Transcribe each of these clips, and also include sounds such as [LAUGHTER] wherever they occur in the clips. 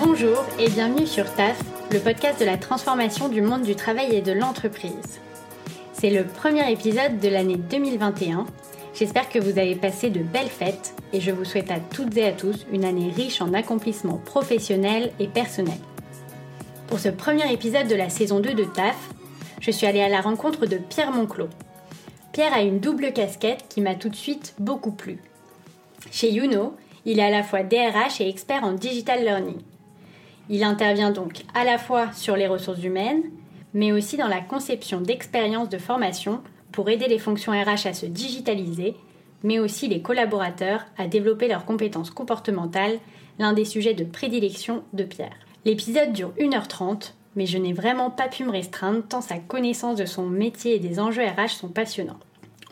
Bonjour et bienvenue sur TAF, le podcast de la transformation du monde du travail et de l'entreprise. C'est le premier épisode de l'année 2021. J'espère que vous avez passé de belles fêtes et je vous souhaite à toutes et à tous une année riche en accomplissements professionnels et personnels. Pour ce premier épisode de la saison 2 de TAF, je suis allée à la rencontre de Pierre Monclos. Pierre a une double casquette qui m'a tout de suite beaucoup plu. Chez Youno, il est à la fois DRH et expert en digital learning. Il intervient donc à la fois sur les ressources humaines, mais aussi dans la conception d'expériences de formation pour aider les fonctions RH à se digitaliser, mais aussi les collaborateurs à développer leurs compétences comportementales, l'un des sujets de prédilection de Pierre. L'épisode dure 1h30, mais je n'ai vraiment pas pu me restreindre tant sa connaissance de son métier et des enjeux RH sont passionnants.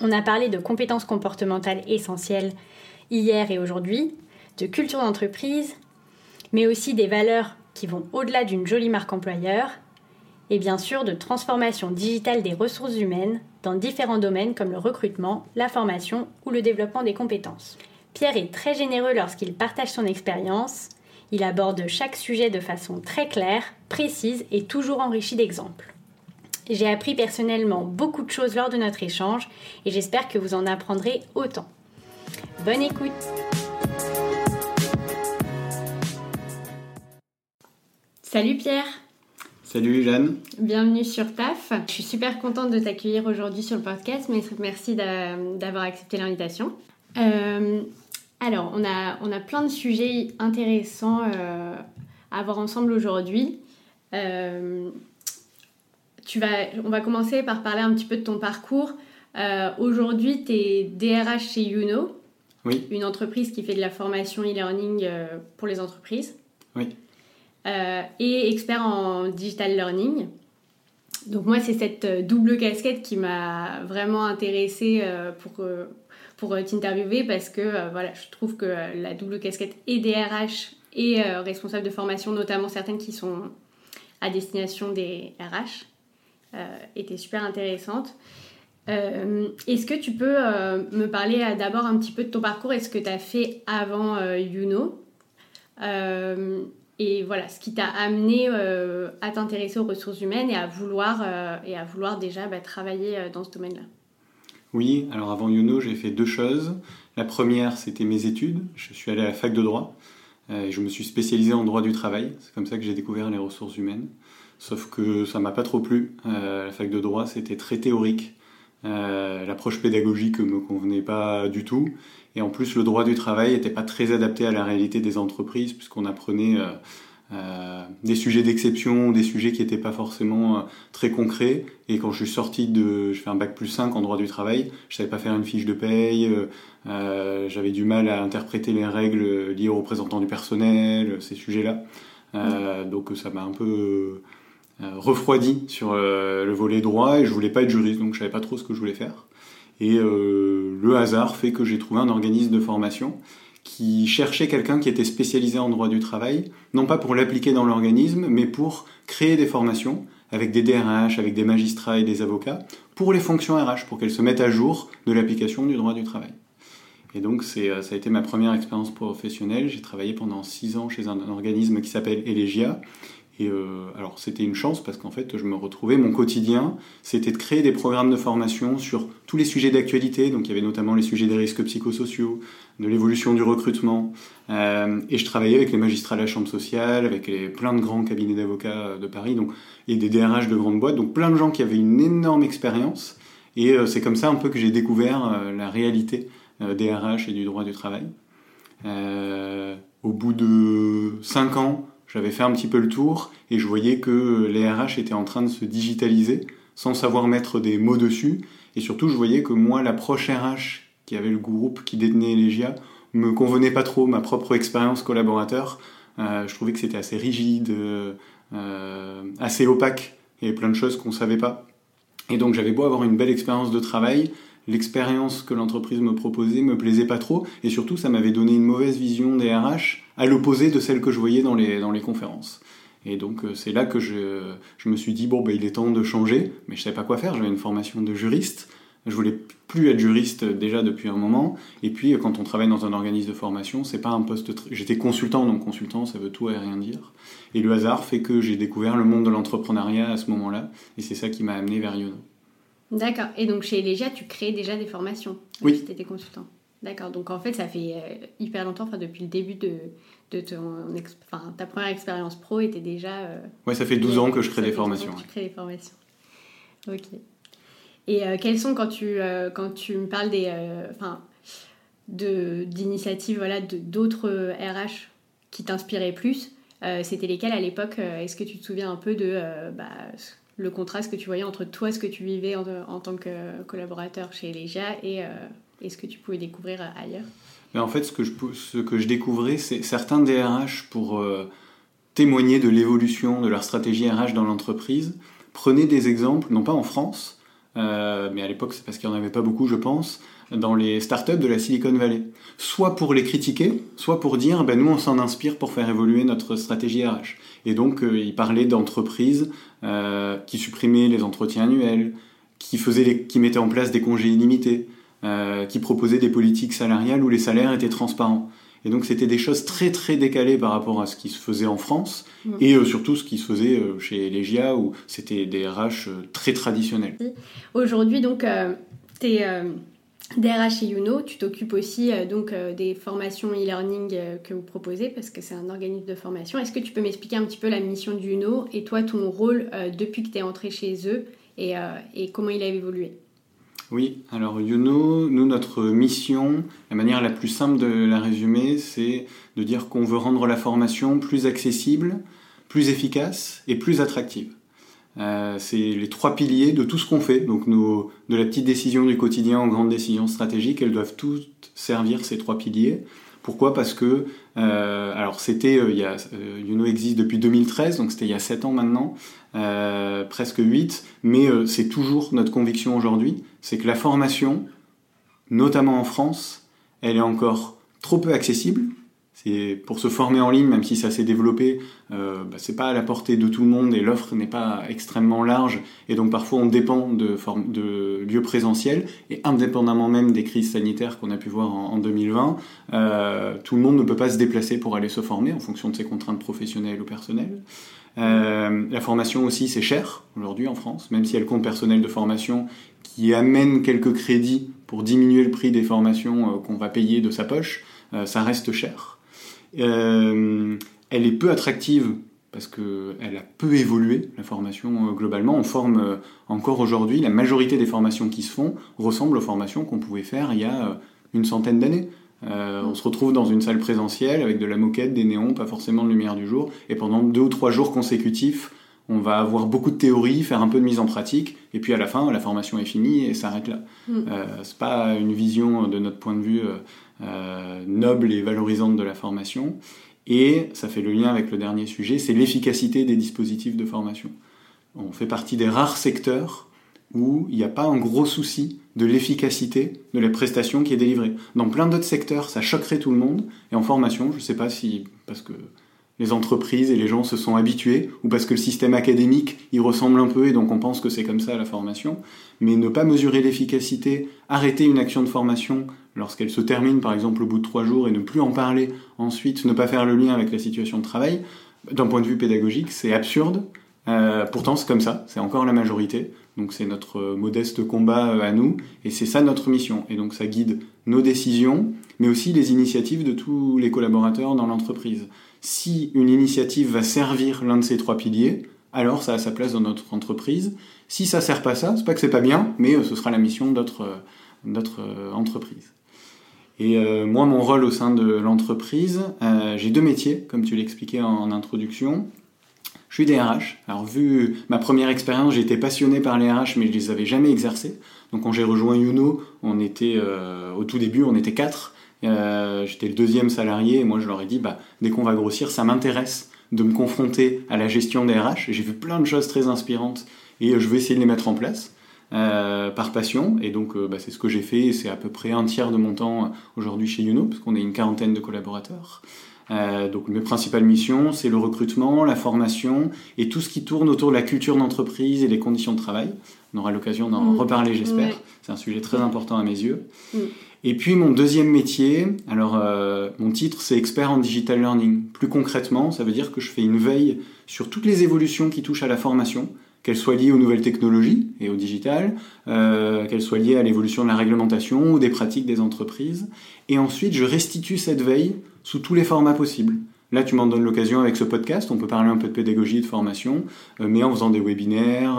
On a parlé de compétences comportementales essentielles hier et aujourd'hui, de culture d'entreprise, mais aussi des valeurs qui vont au-delà d'une jolie marque employeur, et bien sûr de transformation digitale des ressources humaines dans différents domaines comme le recrutement, la formation ou le développement des compétences. Pierre est très généreux lorsqu'il partage son expérience, il aborde chaque sujet de façon très claire, précise et toujours enrichie d'exemples. J'ai appris personnellement beaucoup de choses lors de notre échange et j'espère que vous en apprendrez autant. Bonne écoute Salut Pierre Salut Jeanne. Bienvenue sur TAF. Je suis super contente de t'accueillir aujourd'hui sur le podcast. Merci d'avoir accepté l'invitation. Euh, alors, on a, on a plein de sujets intéressants euh, à voir ensemble aujourd'hui. Euh, tu vas, on va commencer par parler un petit peu de ton parcours. aujourd'hui, tu es DRH chez Youno, oui. une entreprise qui fait de la formation e-learning pour les entreprises. Oui. Euh, et expert en digital learning. Donc moi, c'est cette euh, double casquette qui m'a vraiment intéressée euh, pour, pour t'interviewer parce que voilà, je trouve que la double casquette et DRH et responsable de formation, notamment certaines qui sont à destination des RH, était super intéressante. Est-ce que tu peux me parler d'abord un petit peu de ton parcours et ce que tu as fait avant Youno et voilà, ce qui t'a amené euh, à t'intéresser aux ressources humaines et à vouloir, euh, déjà bah, travailler euh, dans ce domaine-là. Oui, alors avant Youno, j'ai fait deux choses. La première, c'était mes études. Je suis allé à la fac de droit et je me suis spécialisé en droit du travail. C'est comme ça que j'ai découvert les ressources humaines. Sauf que ça m'a pas trop plu. la fac de droit, c'était très théorique. L'approche pédagogique me convenait pas du tout. Et en plus, le droit du travail n'était pas très adapté à la réalité des entreprises, puisqu'on apprenait euh, euh, des sujets d'exception, des sujets qui n'étaient pas forcément euh, très concrets. Et quand je suis sorti de, je fais un bac plus 5 en droit du travail, je savais pas faire une fiche de paye, j'avais du mal à interpréter les règles liées aux représentants du personnel, ces sujets-là. Donc ça m'a un peu refroidi sur le volet droit et je voulais pas être juriste, donc je savais pas trop ce que je voulais faire. Et euh, le hasard fait que j'ai trouvé un organisme de formation qui cherchait quelqu'un qui était spécialisé en droit du travail, non pas pour l'appliquer dans l'organisme, mais pour créer des formations avec des DRH, avec des magistrats et des avocats, pour les fonctions RH, pour qu'elles se mettent à jour de l'application du droit du travail. Et donc euh, ça a été ma première expérience professionnelle. J'ai travaillé pendant six ans chez un organisme qui s'appelle Elegia et euh, alors c'était une chance parce qu'en fait je me retrouvais, mon quotidien c'était de créer des programmes de formation sur tous les sujets d'actualité, donc il y avait notamment les sujets des risques psychosociaux, de l'évolution du recrutement, euh, et je travaillais avec les magistrats de la chambre sociale, avec les, plein de grands cabinets d'avocats de Paris, donc, et des DRH de grandes boîtes, donc plein de gens qui avaient une énorme expérience, et euh, c'est comme ça un peu que j'ai découvert euh, la réalité euh, des RH et du droit du travail. au bout de 5 ans, j'avais fait un petit peu le tour et je voyais que les RH étaient en train de se digitaliser sans savoir mettre des mots dessus. Et surtout, je voyais que moi, l'approche RH qui avait le groupe qui détenait Elegia me convenait pas trop. Ma propre expérience collaborateur, euh, je trouvais que c'était assez rigide, euh, assez opaque. Avait plein de choses qu'on savait pas. Et donc, j'avais beau avoir une belle expérience de travail, l'expérience que l'entreprise me proposait me plaisait pas trop et surtout ça m'avait donné une mauvaise vision des RH à l'opposé de celle que je voyais dans les, dans les conférences. Et donc euh, c'est là que je, je, me suis dit bon ben il est temps de changer, mais je savais pas quoi faire, j'avais une formation de juriste, Je voulais plus être juriste déjà depuis un moment. Et puis, quand on travaille dans un organisme de formation, c'est pas un poste. J'étais consultant, donc consultant, ça veut tout et rien dire. Et le hasard fait que j'ai découvert le monde de l'entrepreneuriat à ce moment-là. Et c'est ça qui m'a amené vers Yono. D'accord. Et donc, chez Elegia, tu crées déjà des formations Oui. Tu étais consultant. D'accord. Donc, en fait, ça fait euh, hyper longtemps, enfin, depuis le début de, de ton, enfin, ta première expérience pro était déjà. Euh, oui, ça fait 12 ans que je crée des formations. Tu crées des formations. Ok. Et euh, quels sont, quand tu, euh, quand tu me parles des, enfin, de, d'initiatives voilà, d'autres RH qui t'inspiraient plus, c'était lesquels à l'époque Est-ce que tu te souviens un peu de bah, le contraste que tu voyais entre toi, ce que tu vivais en, tant que collaborateur chez Legia et, et, ce que tu pouvais découvrir ailleurs Mais En fait, ce que je, découvrais, c'est certains DRH pour témoigner de l'évolution de leur stratégie RH dans l'entreprise. Prenez des exemples, non pas en France, euh, mais à l'époque c'est parce qu'il n'y en avait pas beaucoup, je pense, dans les startups de la Silicon Valley. Soit pour les critiquer, soit pour dire, ben nous on s'en inspire pour faire évoluer notre stratégie RH. Et donc euh, il parlait d'entreprises euh, qui supprimaient les entretiens annuels, qui, faisaient qui mettaient en place des congés illimités, qui proposaient des politiques salariales où les salaires étaient transparents. Et donc c'était des choses très très décalées par rapport à ce qui se faisait en France mm. et euh, surtout ce qui se faisait euh, chez Legia où c'était des RH euh, très traditionnels. Aujourd'hui donc tu es DRH chez Youno, tu t'occupes aussi donc des formations e-learning que vous proposez parce que c'est un organisme de formation. Est-ce que tu peux m'expliquer un petit peu la mission du Youno et toi ton rôle depuis que tu es entré chez eux et, et comment il a évolué? Oui, alors Youno, nous, notre mission, la manière la plus simple de la résumer, c'est de dire qu'on veut rendre la formation plus accessible, plus efficace et plus attractive. Euh, c'est les trois piliers de tout ce qu'on fait. Donc nos, de la petite décision du quotidien aux grandes décisions stratégiques, elles doivent toutes servir ces trois piliers. Pourquoi? Parce que, euh, alors c'était, euh, il y a, euh, Youno existe depuis 2013, donc c'était il y a 7 ans maintenant, presque 8, mais c'est toujours notre conviction aujourd'hui, c'est que la formation, notamment en France, elle est encore trop peu accessible, c'est pour se former en ligne, même si ça s'est développé, euh, bah, c'est pas à la portée de tout le monde et l'offre n'est pas extrêmement large. Et donc parfois on dépend de, de lieux présentiels. Et indépendamment même des crises sanitaires qu'on a pu voir en, 2020, euh, tout le monde ne peut pas se déplacer pour aller se former en fonction de ses contraintes professionnelles ou personnelles. Euh, la formation aussi, c'est cher aujourd'hui en France, même si elle compte personnel de formation qui amène quelques crédits pour diminuer le prix des formations euh, qu'on va payer de sa poche, euh, ça reste cher. Euh, elle est peu attractive parce qu'elle a peu évolué, la formation euh, globalement. On forme euh, encore aujourd'hui, la majorité des formations qui se font ressemblent aux formations qu'on pouvait faire il y a une centaine d'années. on se retrouve dans une salle présentielle avec de la moquette, des néons, pas forcément de lumière du jour, et pendant deux ou trois jours consécutifs, on va avoir beaucoup de théorie, faire un peu de mise en pratique, et puis à la fin, la formation est finie et s'arrête là. Mm. Euh, c'est pas une vision de notre point de vue euh, noble et valorisante de la formation. Et ça fait le lien avec le dernier sujet, c'est l'efficacité des dispositifs de formation. On fait partie des rares secteurs où il n'y a pas un gros souci de l'efficacité de la prestation qui est délivrée. Dans plein d'autres secteurs, ça choquerait tout le monde. Et en formation, je ne sais pas si, parce que les entreprises et les gens se sont habitués, ou parce que le système académique y ressemble un peu et donc on pense que c'est comme ça la formation, mais ne pas mesurer l'efficacité, arrêter une action de formation lorsqu'elle se termine par exemple au bout de trois jours et ne plus en parler ensuite, ne pas faire le lien avec la situation de travail, d'un point de vue pédagogique, c'est absurde. Euh, pourtant, c'est comme ça, c'est encore la majorité. Donc, c'est notre modeste combat euh, à nous, et c'est ça notre mission. Et donc, ça guide nos décisions, mais aussi les initiatives de tous les collaborateurs dans l'entreprise si une initiative va servir l'un de ces trois piliers, alors ça a sa place dans notre entreprise. Si ça sert pas ça, c'est pas que c'est pas bien, mais euh, ce sera la mission d'autres euh, euh, entreprises. Et moi, mon rôle au sein de l'entreprise, j'ai deux métiers, comme tu l'expliquais en, introduction. Je suis DRH. Alors, vu ma première expérience, j'étais passionné par les RH, mais je les avais jamais exercés. Donc, quand j'ai rejoint Youno, on était, au tout début, on était quatre. Euh, j'étais le deuxième salarié et moi je leur ai dit bah, dès qu'on va grossir, ça m'intéresse de me confronter à la gestion des RH. J'ai vu plein de choses très inspirantes et je vais essayer de les mettre en place. par passion. Et donc, bah, c'est ce que j'ai fait. C'est à peu près un tiers de mon temps aujourd'hui chez Youno, parce qu'on est une quarantaine de collaborateurs. Euh, donc mes principales missions, c'est le recrutement, la formation et tout ce qui tourne autour de la culture d'entreprise et des conditions de travail. On aura l'occasion d'en mm. reparler, j'espère. C'est un sujet très important à mes yeux. Mm. Et puis mon deuxième métier, alors euh, mon titre c'est expert en digital learning. Plus concrètement, ça veut dire que je fais une veille sur toutes les évolutions qui touchent à la formation, qu'elles soient liées aux nouvelles technologies et au digital, euh, qu'elles soient liées à l'évolution de la réglementation ou des pratiques des entreprises. Et ensuite, je restitue cette veille sous tous les formats possibles. Là, tu m'en donnes l'occasion avec ce podcast. On peut parler un peu de pédagogie et de formation, euh, mais en faisant des webinaires,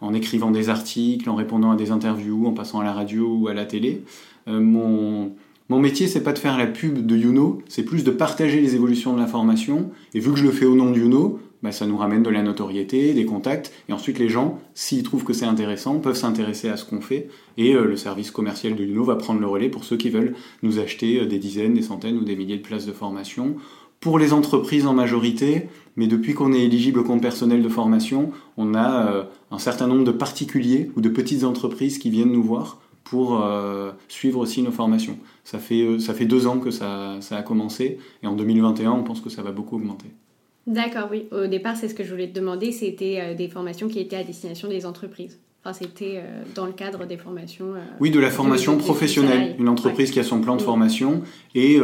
en, écrivant des articles, en répondant à des interviews, en passant à la radio ou à la télé. Euh, mon, mon métier, c'est pas de faire la pub de Youno, c'est plus de partager les évolutions de la formation. Et vu que je le fais au nom de Youno, bah, ça nous ramène de la notoriété, des contacts, et ensuite les gens, s'ils trouvent que c'est intéressant, peuvent s'intéresser à ce qu'on fait, et euh, le service commercial de Uno va prendre le relais pour ceux qui veulent nous acheter euh, des dizaines, des centaines ou des milliers de places de formation. Pour les entreprises en majorité, mais depuis qu'on est éligible au compte personnel de formation, on a un certain nombre de particuliers ou de petites entreprises qui viennent nous voir pour suivre aussi nos formations. Ça fait, ça fait deux ans que ça, ça a commencé, et en 2021, on pense que ça va beaucoup augmenter. D'accord, oui. Au départ, c'est ce que je voulais te demander, c'était euh, des formations qui étaient à destination des entreprises. Enfin, c'était euh, dans le cadre des formations. Euh, oui, de la formation professionnelle. Une entreprise qui a son plan de formation et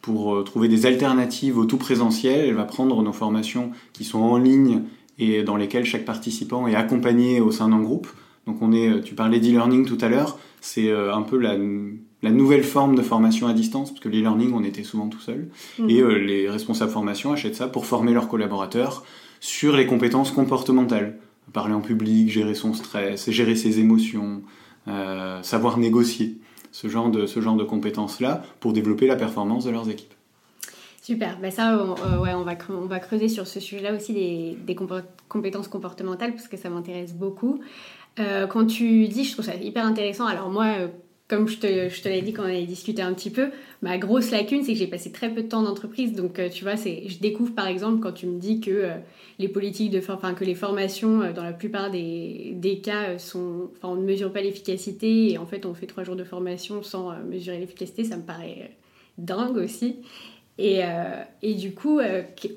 pour trouver des alternatives au tout présentiel, elle va prendre nos formations qui sont en ligne et dans lesquelles chaque participant est accompagné au sein d'un groupe. Donc on est, tu parlais d'e-learning tout à l'heure, c'est un peu la la nouvelle forme de formation à distance, parce que l'e-learning, on était souvent tout seul. Mhm. Et euh, les responsables formation achètent ça pour former leurs collaborateurs sur les compétences comportementales. Parler en public, gérer son stress, gérer ses émotions, euh, savoir négocier. Ce genre de, ce genre de compétences-là pour développer la performance de leurs équipes. Super, ben ça, on, euh, ouais, on, va, on va creuser sur ce sujet-là aussi des, des compétences comportementales parce que ça m'intéresse beaucoup. Quand tu dis, je trouve ça hyper intéressant. Alors moi, comme je te, je l'ai dit quand on a discuté un petit peu, ma grosse lacune, c'est que j'ai passé très peu de temps d'entreprise. Donc, euh, tu vois, je découvre par exemple quand tu me dis que euh, les politiques de enfin, que les formations, euh, dans la plupart des, cas, sont, on ne mesure pas l'efficacité et en fait, on fait trois jours de formation sans mesurer l'efficacité. Ça me paraît dingue aussi. Et, du coup,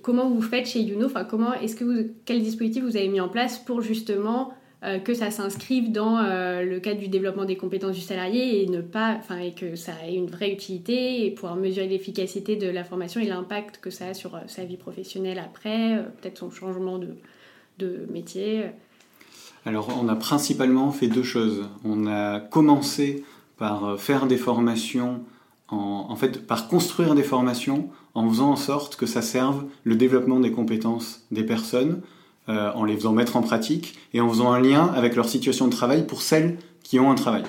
comment vous faites chez Youno? Enfin, comment est-ce que vous, quel dispositif vous avez mis en place pour justement euh, que ça s'inscrive dans euh, le cadre du développement des compétences du salarié et ne pas, et que ça ait une vraie utilité et pouvoir mesurer l'efficacité de la formation et l'impact que ça a sur euh, sa vie professionnelle après, peut-être son changement de, de métier. Alors, on a principalement fait deux choses. On a commencé par faire des formations, en fait, par construire des formations en faisant en sorte que ça serve le développement des compétences des personnes euh, en les faisant mettre en pratique et en faisant un lien avec leur situation de travail pour celles qui ont un travail.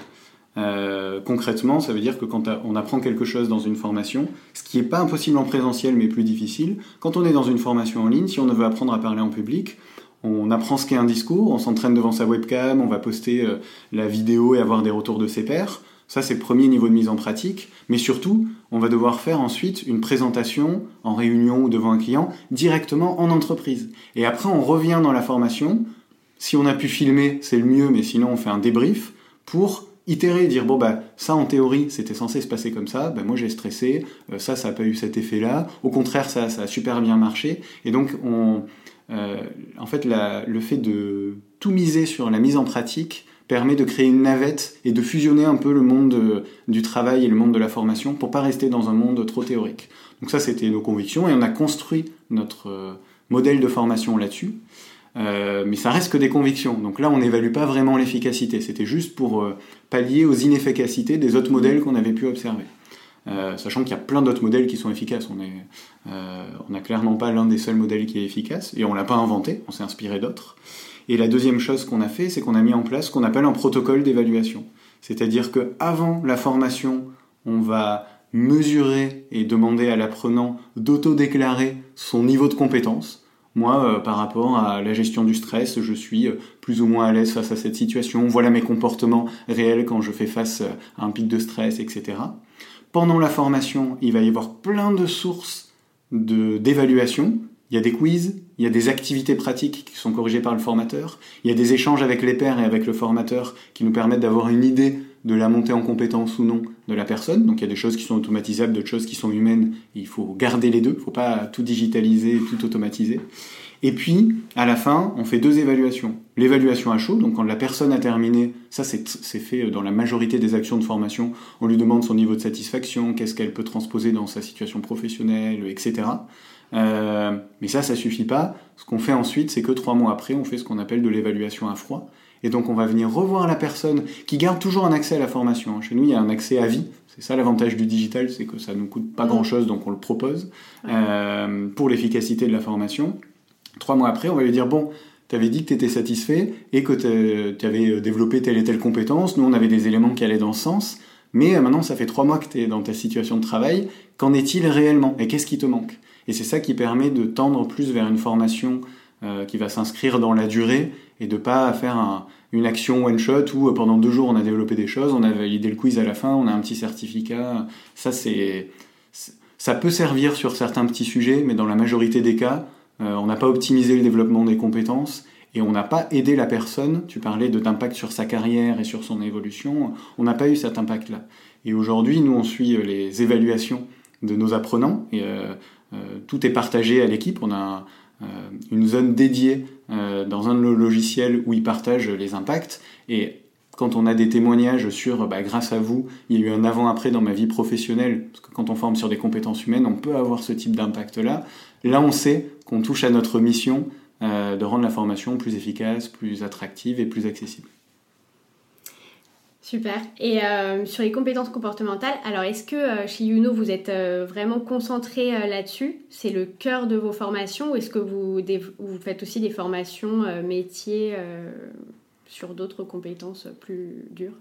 Euh, concrètement, ça veut dire que quand on apprend quelque chose dans une formation, ce qui n'est pas impossible en présentiel mais plus difficile, quand on est dans une formation en ligne, si on veut apprendre à parler en public, on apprend ce qu'est un discours, on s'entraîne devant sa webcam, on va poster euh, la vidéo et avoir des retours de ses pairs. Ça, c'est le premier niveau de mise en pratique. Mais surtout, on va devoir faire ensuite une présentation en réunion ou devant un client directement en entreprise. Et après, on revient dans la formation. Si on a pu filmer, c'est le mieux, mais sinon, on fait un débrief pour itérer, dire bon bah ça en théorie c'était censé se passer comme ça, bah moi j'ai stressé, euh, ça ça n'a pas eu cet effet-là, au contraire ça ça a super bien marché, et donc on, euh, en fait le fait de tout miser sur la mise en pratique permet de créer une navette et de fusionner un peu le monde euh, du travail et le monde de la formation pour pas rester dans un monde trop théorique. Donc ça, c'était nos convictions et on a construit notre euh, modèle de formation là-dessus. Euh, mais ça reste que des convictions. Donc là, on n'évalue pas vraiment l'efficacité. C'était juste pour pallier aux inefficacités des autres modèles qu'on avait pu observer. sachant qu'il y a plein d'autres modèles qui sont efficaces. On n'a clairement pas l'un des seuls modèles qui est efficace et on l'a pas inventé. On s'est inspiré d'autres. Et la deuxième chose qu'on a fait, c'est qu'on a mis en place ce qu'on appelle un protocole d'évaluation. C'est-à-dire qu'avant la formation, on va mesurer et demander à l'apprenant d'auto-déclarer son niveau de compétence. Moi, euh, par rapport à la gestion du stress, je suis euh, plus ou moins à l'aise face à cette situation. Voilà mes comportements réels quand je fais face euh, à un pic de stress, etc. Pendant la formation, il va y avoir plein de sources d'évaluation il y a des quiz, il y a des activités pratiques qui sont corrigées par le formateur, il y a des échanges avec les pairs et avec le formateur qui nous permettent d'avoir une idée de la montée en compétence ou non de la personne. Donc il y a des choses qui sont automatisables, d'autres choses qui sont humaines. Il faut garder les deux, il ne faut pas tout digitaliser, tout automatiser. Et puis, à la fin, on fait deux évaluations. L'évaluation à chaud, donc quand la personne a terminé, ça c'est fait dans la majorité des actions de formation, on lui demande son niveau de satisfaction, qu'est-ce qu'elle peut transposer dans sa situation professionnelle, etc. Euh, mais ça, ça suffit pas. Ce qu'on fait ensuite, c'est que trois mois après, on fait ce qu'on appelle de l'évaluation à froid. Et donc, on va venir revoir la personne qui garde toujours un accès à la formation. Chez nous, il y a un accès à vie. C'est ça l'avantage du digital, c'est que ça ne nous coûte pas mmh. grand-chose, donc on le propose euh, pour l'efficacité de la formation. Trois mois après, on va lui dire, bon, tu avais dit que tu étais satisfait et que tu avais développé telle et telle compétence. Nous, on avait des éléments qui allaient dans ce sens. Mais euh, maintenant, ça fait trois mois que tu es dans ta situation de travail. Qu'en est-il réellement? Et qu'est-ce qui te manque? Et c'est ça qui permet de tendre plus vers une formation euh, qui va s'inscrire dans la durée et de pas faire une action one shot où euh, pendant deux jours on a développé des choses, on a validé le quiz à la fin, on a un petit certificat. Ça c'est ça peut servir sur certains petits sujets, mais dans la majorité des cas, euh, on n'a pas optimisé le développement des compétences et on n'a pas aidé la personne. Tu parlais de d'impact sur sa carrière et sur son évolution. On n'a pas eu cet impact-là. Et aujourd'hui, nous, on suit les évaluations de nos apprenants. Et tout est partagé à l'équipe. On a euh, une zone dédiée euh, dans un de nos logiciels où ils partagent les impacts. Et quand on a des témoignages sur bah, grâce à vous, il y a eu un avant-après dans ma vie professionnelle, parce que quand on forme sur des compétences humaines, on peut avoir ce type d'impact-là. Là, on sait qu'on touche à notre mission de rendre la formation plus efficace, plus attractive et plus accessible. Super. Et euh, sur les compétences comportementales, alors est-ce que euh, chez Youno, vous êtes euh, vraiment concentré là-dessus? C'est le cœur de vos formations ou est-ce que vous, vous, faites aussi des formations métiers sur d'autres compétences plus dures?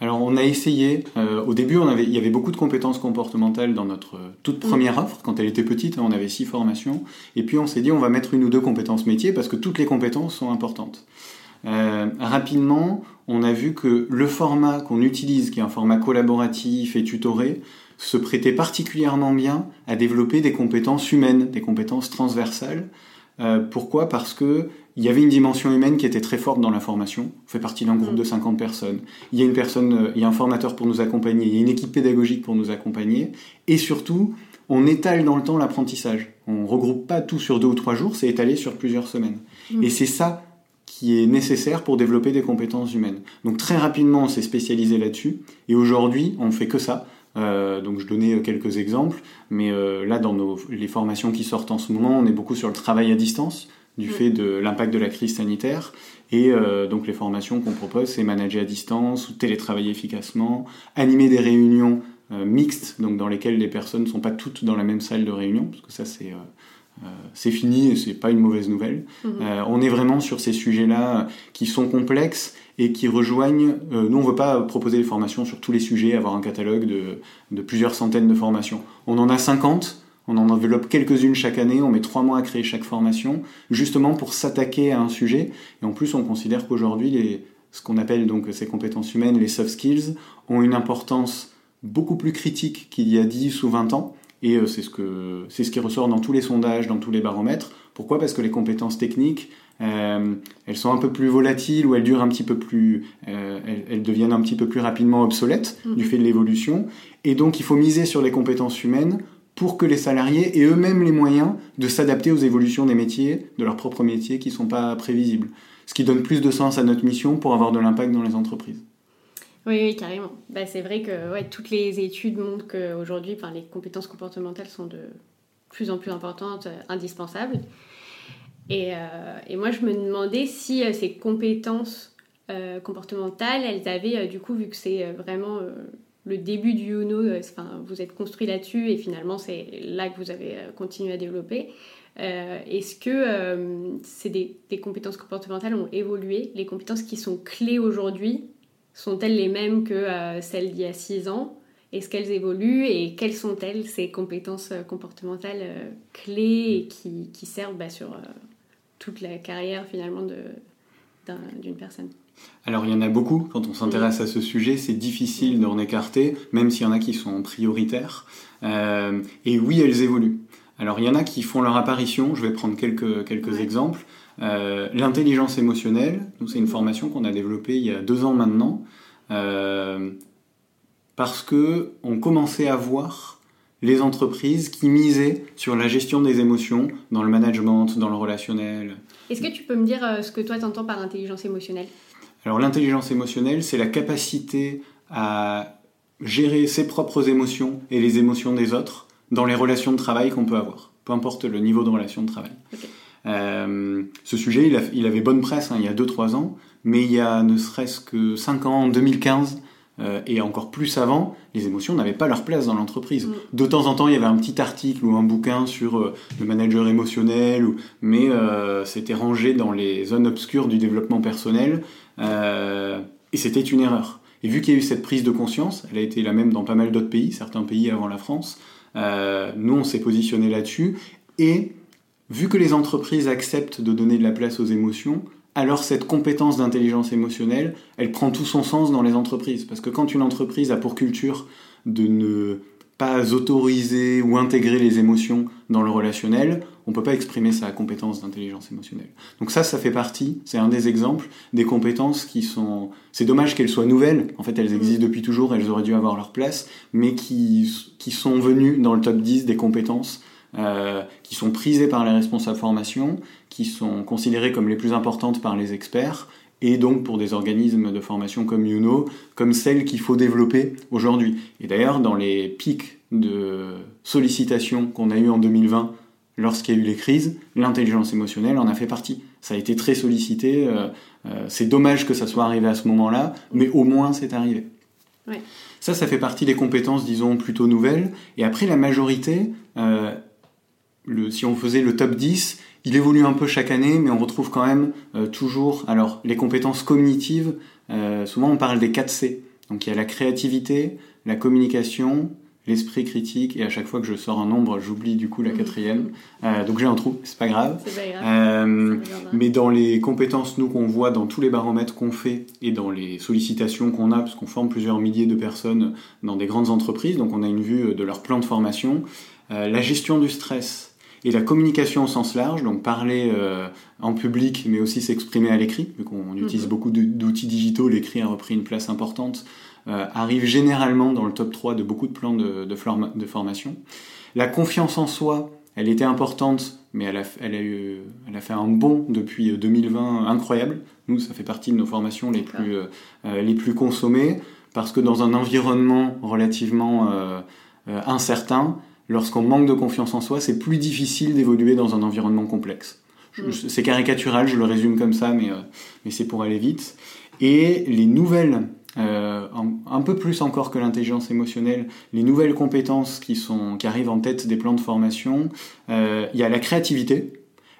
Alors on a essayé, au début on avait, il y avait beaucoup de compétences comportementales dans notre toute mm. première offre, quand elle était petite, on avait six formations, et puis on s'est dit on va mettre une ou deux compétences métiers parce que toutes les compétences sont importantes. Euh, rapidement, on a vu que le format qu'on utilise, qui est un format collaboratif et tutoré, se prêtait particulièrement bien à développer des compétences humaines, des compétences transversales. Euh, pourquoi? Parce que il y avait une dimension humaine qui était très forte dans la formation. On fait partie d'un groupe mm. de 50 personnes. Il y a une personne, il y a un formateur pour nous accompagner, il y a une équipe pédagogique pour nous accompagner, et surtout, on étale dans le temps l'apprentissage. On regroupe pas tout sur deux ou trois jours, c'est étalé sur plusieurs semaines. Mm. Et c'est ça qui est nécessaire pour développer des compétences humaines. Donc très rapidement, on s'est spécialisé là-dessus, et aujourd'hui, on ne fait que ça. Euh, donc je donnais quelques exemples, mais euh, là, dans nos, les formations qui sortent en ce moment, on est beaucoup sur le travail à distance, du mm. fait de l'impact de la crise sanitaire, et euh, donc les formations qu'on propose, c'est manager à distance, ou télétravailler efficacement, animer des réunions mixtes, donc dans lesquelles les personnes ne sont pas toutes dans la même salle de réunion, parce que ça c'est c'est fini et c'est pas une mauvaise nouvelle. Mhm. Euh, on est vraiment sur ces sujets-là qui sont complexes et qui rejoignent. Euh, nous, on veut pas proposer des formations sur tous les sujets, avoir un catalogue de, de plusieurs centaines de formations. On en a 50. On en développe quelques-unes chaque année, on met trois mois à créer chaque formation, justement pour s'attaquer à un sujet. Et en plus, on considère qu'aujourd'hui, ce qu'on appelle donc ces compétences humaines, les soft skills, ont une importance beaucoup plus critique qu'il y a 10 ou 20 ans. Et euh, c'est ce, que, c'est ce qui ressort dans tous les sondages, dans tous les baromètres. Pourquoi? Parce que les compétences techniques, euh, elles sont un peu plus volatiles ou elles durent un petit peu plus, euh, elles, deviennent un petit peu plus rapidement obsolètes mm. du fait de l'évolution. Et donc il faut miser sur les compétences humaines pour que les salariés aient eux-mêmes les moyens de s'adapter aux évolutions des métiers, de leurs propres métiers qui ne sont pas prévisibles. Ce qui donne plus de sens à notre mission pour avoir de l'impact dans les entreprises. Oui, carrément. Bah, c'est vrai que ouais, toutes les études montrent qu'aujourd'hui, les compétences comportementales sont de plus en plus importantes, euh, indispensables. Et, euh, et, moi, je me demandais si euh, ces compétences comportementales, elles avaient, du coup, vu que c'est vraiment le début du UNO, enfin, vous êtes construit là-dessus et finalement, c'est là que vous avez continué à développer. Est-ce que c'est des, des compétences comportementales ont évolué, les compétences qui sont clés aujourd'hui sont-elles les mêmes que euh, celles d'il y a six ans? Est-ce qu'elles évoluent? Et quelles sont-elles ces compétences euh, comportementales euh, clés qui, qui servent bah, sur toute la carrière finalement d'une personne? Alors il y en a beaucoup, quand on s'intéresse à ce sujet, c'est difficile d'en écarter, même s'il y en a qui sont prioritaires. et oui, elles évoluent. Alors il y en a qui font leur apparition, je vais prendre quelques, quelques exemples. Euh, l'intelligence émotionnelle, c'est une formation qu'on a développée il y a deux ans maintenant, euh, parce que on commençait à voir les entreprises qui misaient sur la gestion des émotions dans le management, dans le relationnel. Est-ce que tu peux me dire euh, ce que toi tu entends par intelligence émotionnelle? Alors l'intelligence émotionnelle, c'est la capacité à gérer ses propres émotions et les émotions des autres dans les relations de travail qu'on peut avoir, peu importe le niveau de relation de travail. Ce sujet, il, avait bonne presse hein, il y a 2-3 ans, mais il y a ne serait-ce que 5 ans, en 2015, euh, et encore plus avant, les émotions n'avaient pas leur place dans l'entreprise. Mm. De temps en temps, il y avait un petit article ou un bouquin sur euh, le manager émotionnel, ou... mais c'était rangé dans les zones obscures du développement personnel, et c'était une erreur. Et vu qu'il y a eu cette prise de conscience, elle a été la même dans pas mal d'autres pays, certains pays avant la France, nous on s'est positionné là-dessus, et vu que les entreprises acceptent de donner de la place aux émotions, alors cette compétence d'intelligence émotionnelle, elle prend tout son sens dans les entreprises. Parce que quand une entreprise a pour culture de ne pas autoriser ou intégrer les émotions dans le relationnel, on ne peut pas exprimer sa compétence d'intelligence émotionnelle. Donc ça, ça fait partie, c'est un des exemples des compétences qui sont... C'est dommage qu'elles soient nouvelles, en fait elles existent depuis toujours, elles auraient dû avoir leur place, mais qui, qui sont venues dans le top 10 des compétences euh, qui sont prisées par les responsables formation, qui sont considérées comme les plus importantes par les experts, et donc pour des organismes de formation comme UNO, comme celles qu'il faut développer aujourd'hui. Et d'ailleurs, dans les pics de sollicitation qu'on a eu en 2020, lorsqu'il y a eu les crises, l'intelligence émotionnelle en a fait partie. Ça a été très sollicité. Euh, euh, c'est dommage que ça soit arrivé à ce moment-là, mais au moins c'est arrivé. Ça, ça fait partie des compétences, disons, plutôt nouvelles. Et après, la majorité, si on faisait le top 10, il évolue un peu chaque année, mais on retrouve quand même euh, toujours, alors les compétences cognitives, euh, souvent on parle des 4 C. Donc il y a la créativité, la communication, l'esprit critique, et à chaque fois que je sors un nombre, j'oublie du coup la mhm. quatrième. Euh, donc j'ai un trou, c'est pas grave. Pas grave. mais dans les compétences, nous, qu'on voit dans tous les baromètres qu'on fait et dans les sollicitations qu'on a, parce qu'on forme plusieurs milliers de personnes dans des grandes entreprises, donc on a une vue de leur plan de formation, la gestion du stress, et la communication au sens large, donc parler euh, en public, mais aussi s'exprimer à l'écrit, vu qu'on utilise mhm. beaucoup d'outils digitaux, l'écrit a repris une place importante, euh, arrive généralement dans le top 3 de beaucoup de plans de, de, formation. La confiance en soi, elle était importante, mais elle a, elle a, eu, elle a fait un bond depuis 2020 incroyable. Nous, ça fait partie de nos formations les plus, euh, les plus consommées, parce que dans un environnement relativement incertain, lorsqu'on manque de confiance en soi, c'est plus difficile d'évoluer dans un environnement complexe. Mm. C'est caricatural, je le résume comme ça, mais, euh, mais c'est pour aller vite. Et les nouvelles, euh, un, peu plus encore que l'intelligence émotionnelle, les nouvelles compétences qui, sont, qui arrivent en tête des plans de formation, euh, il y a la créativité.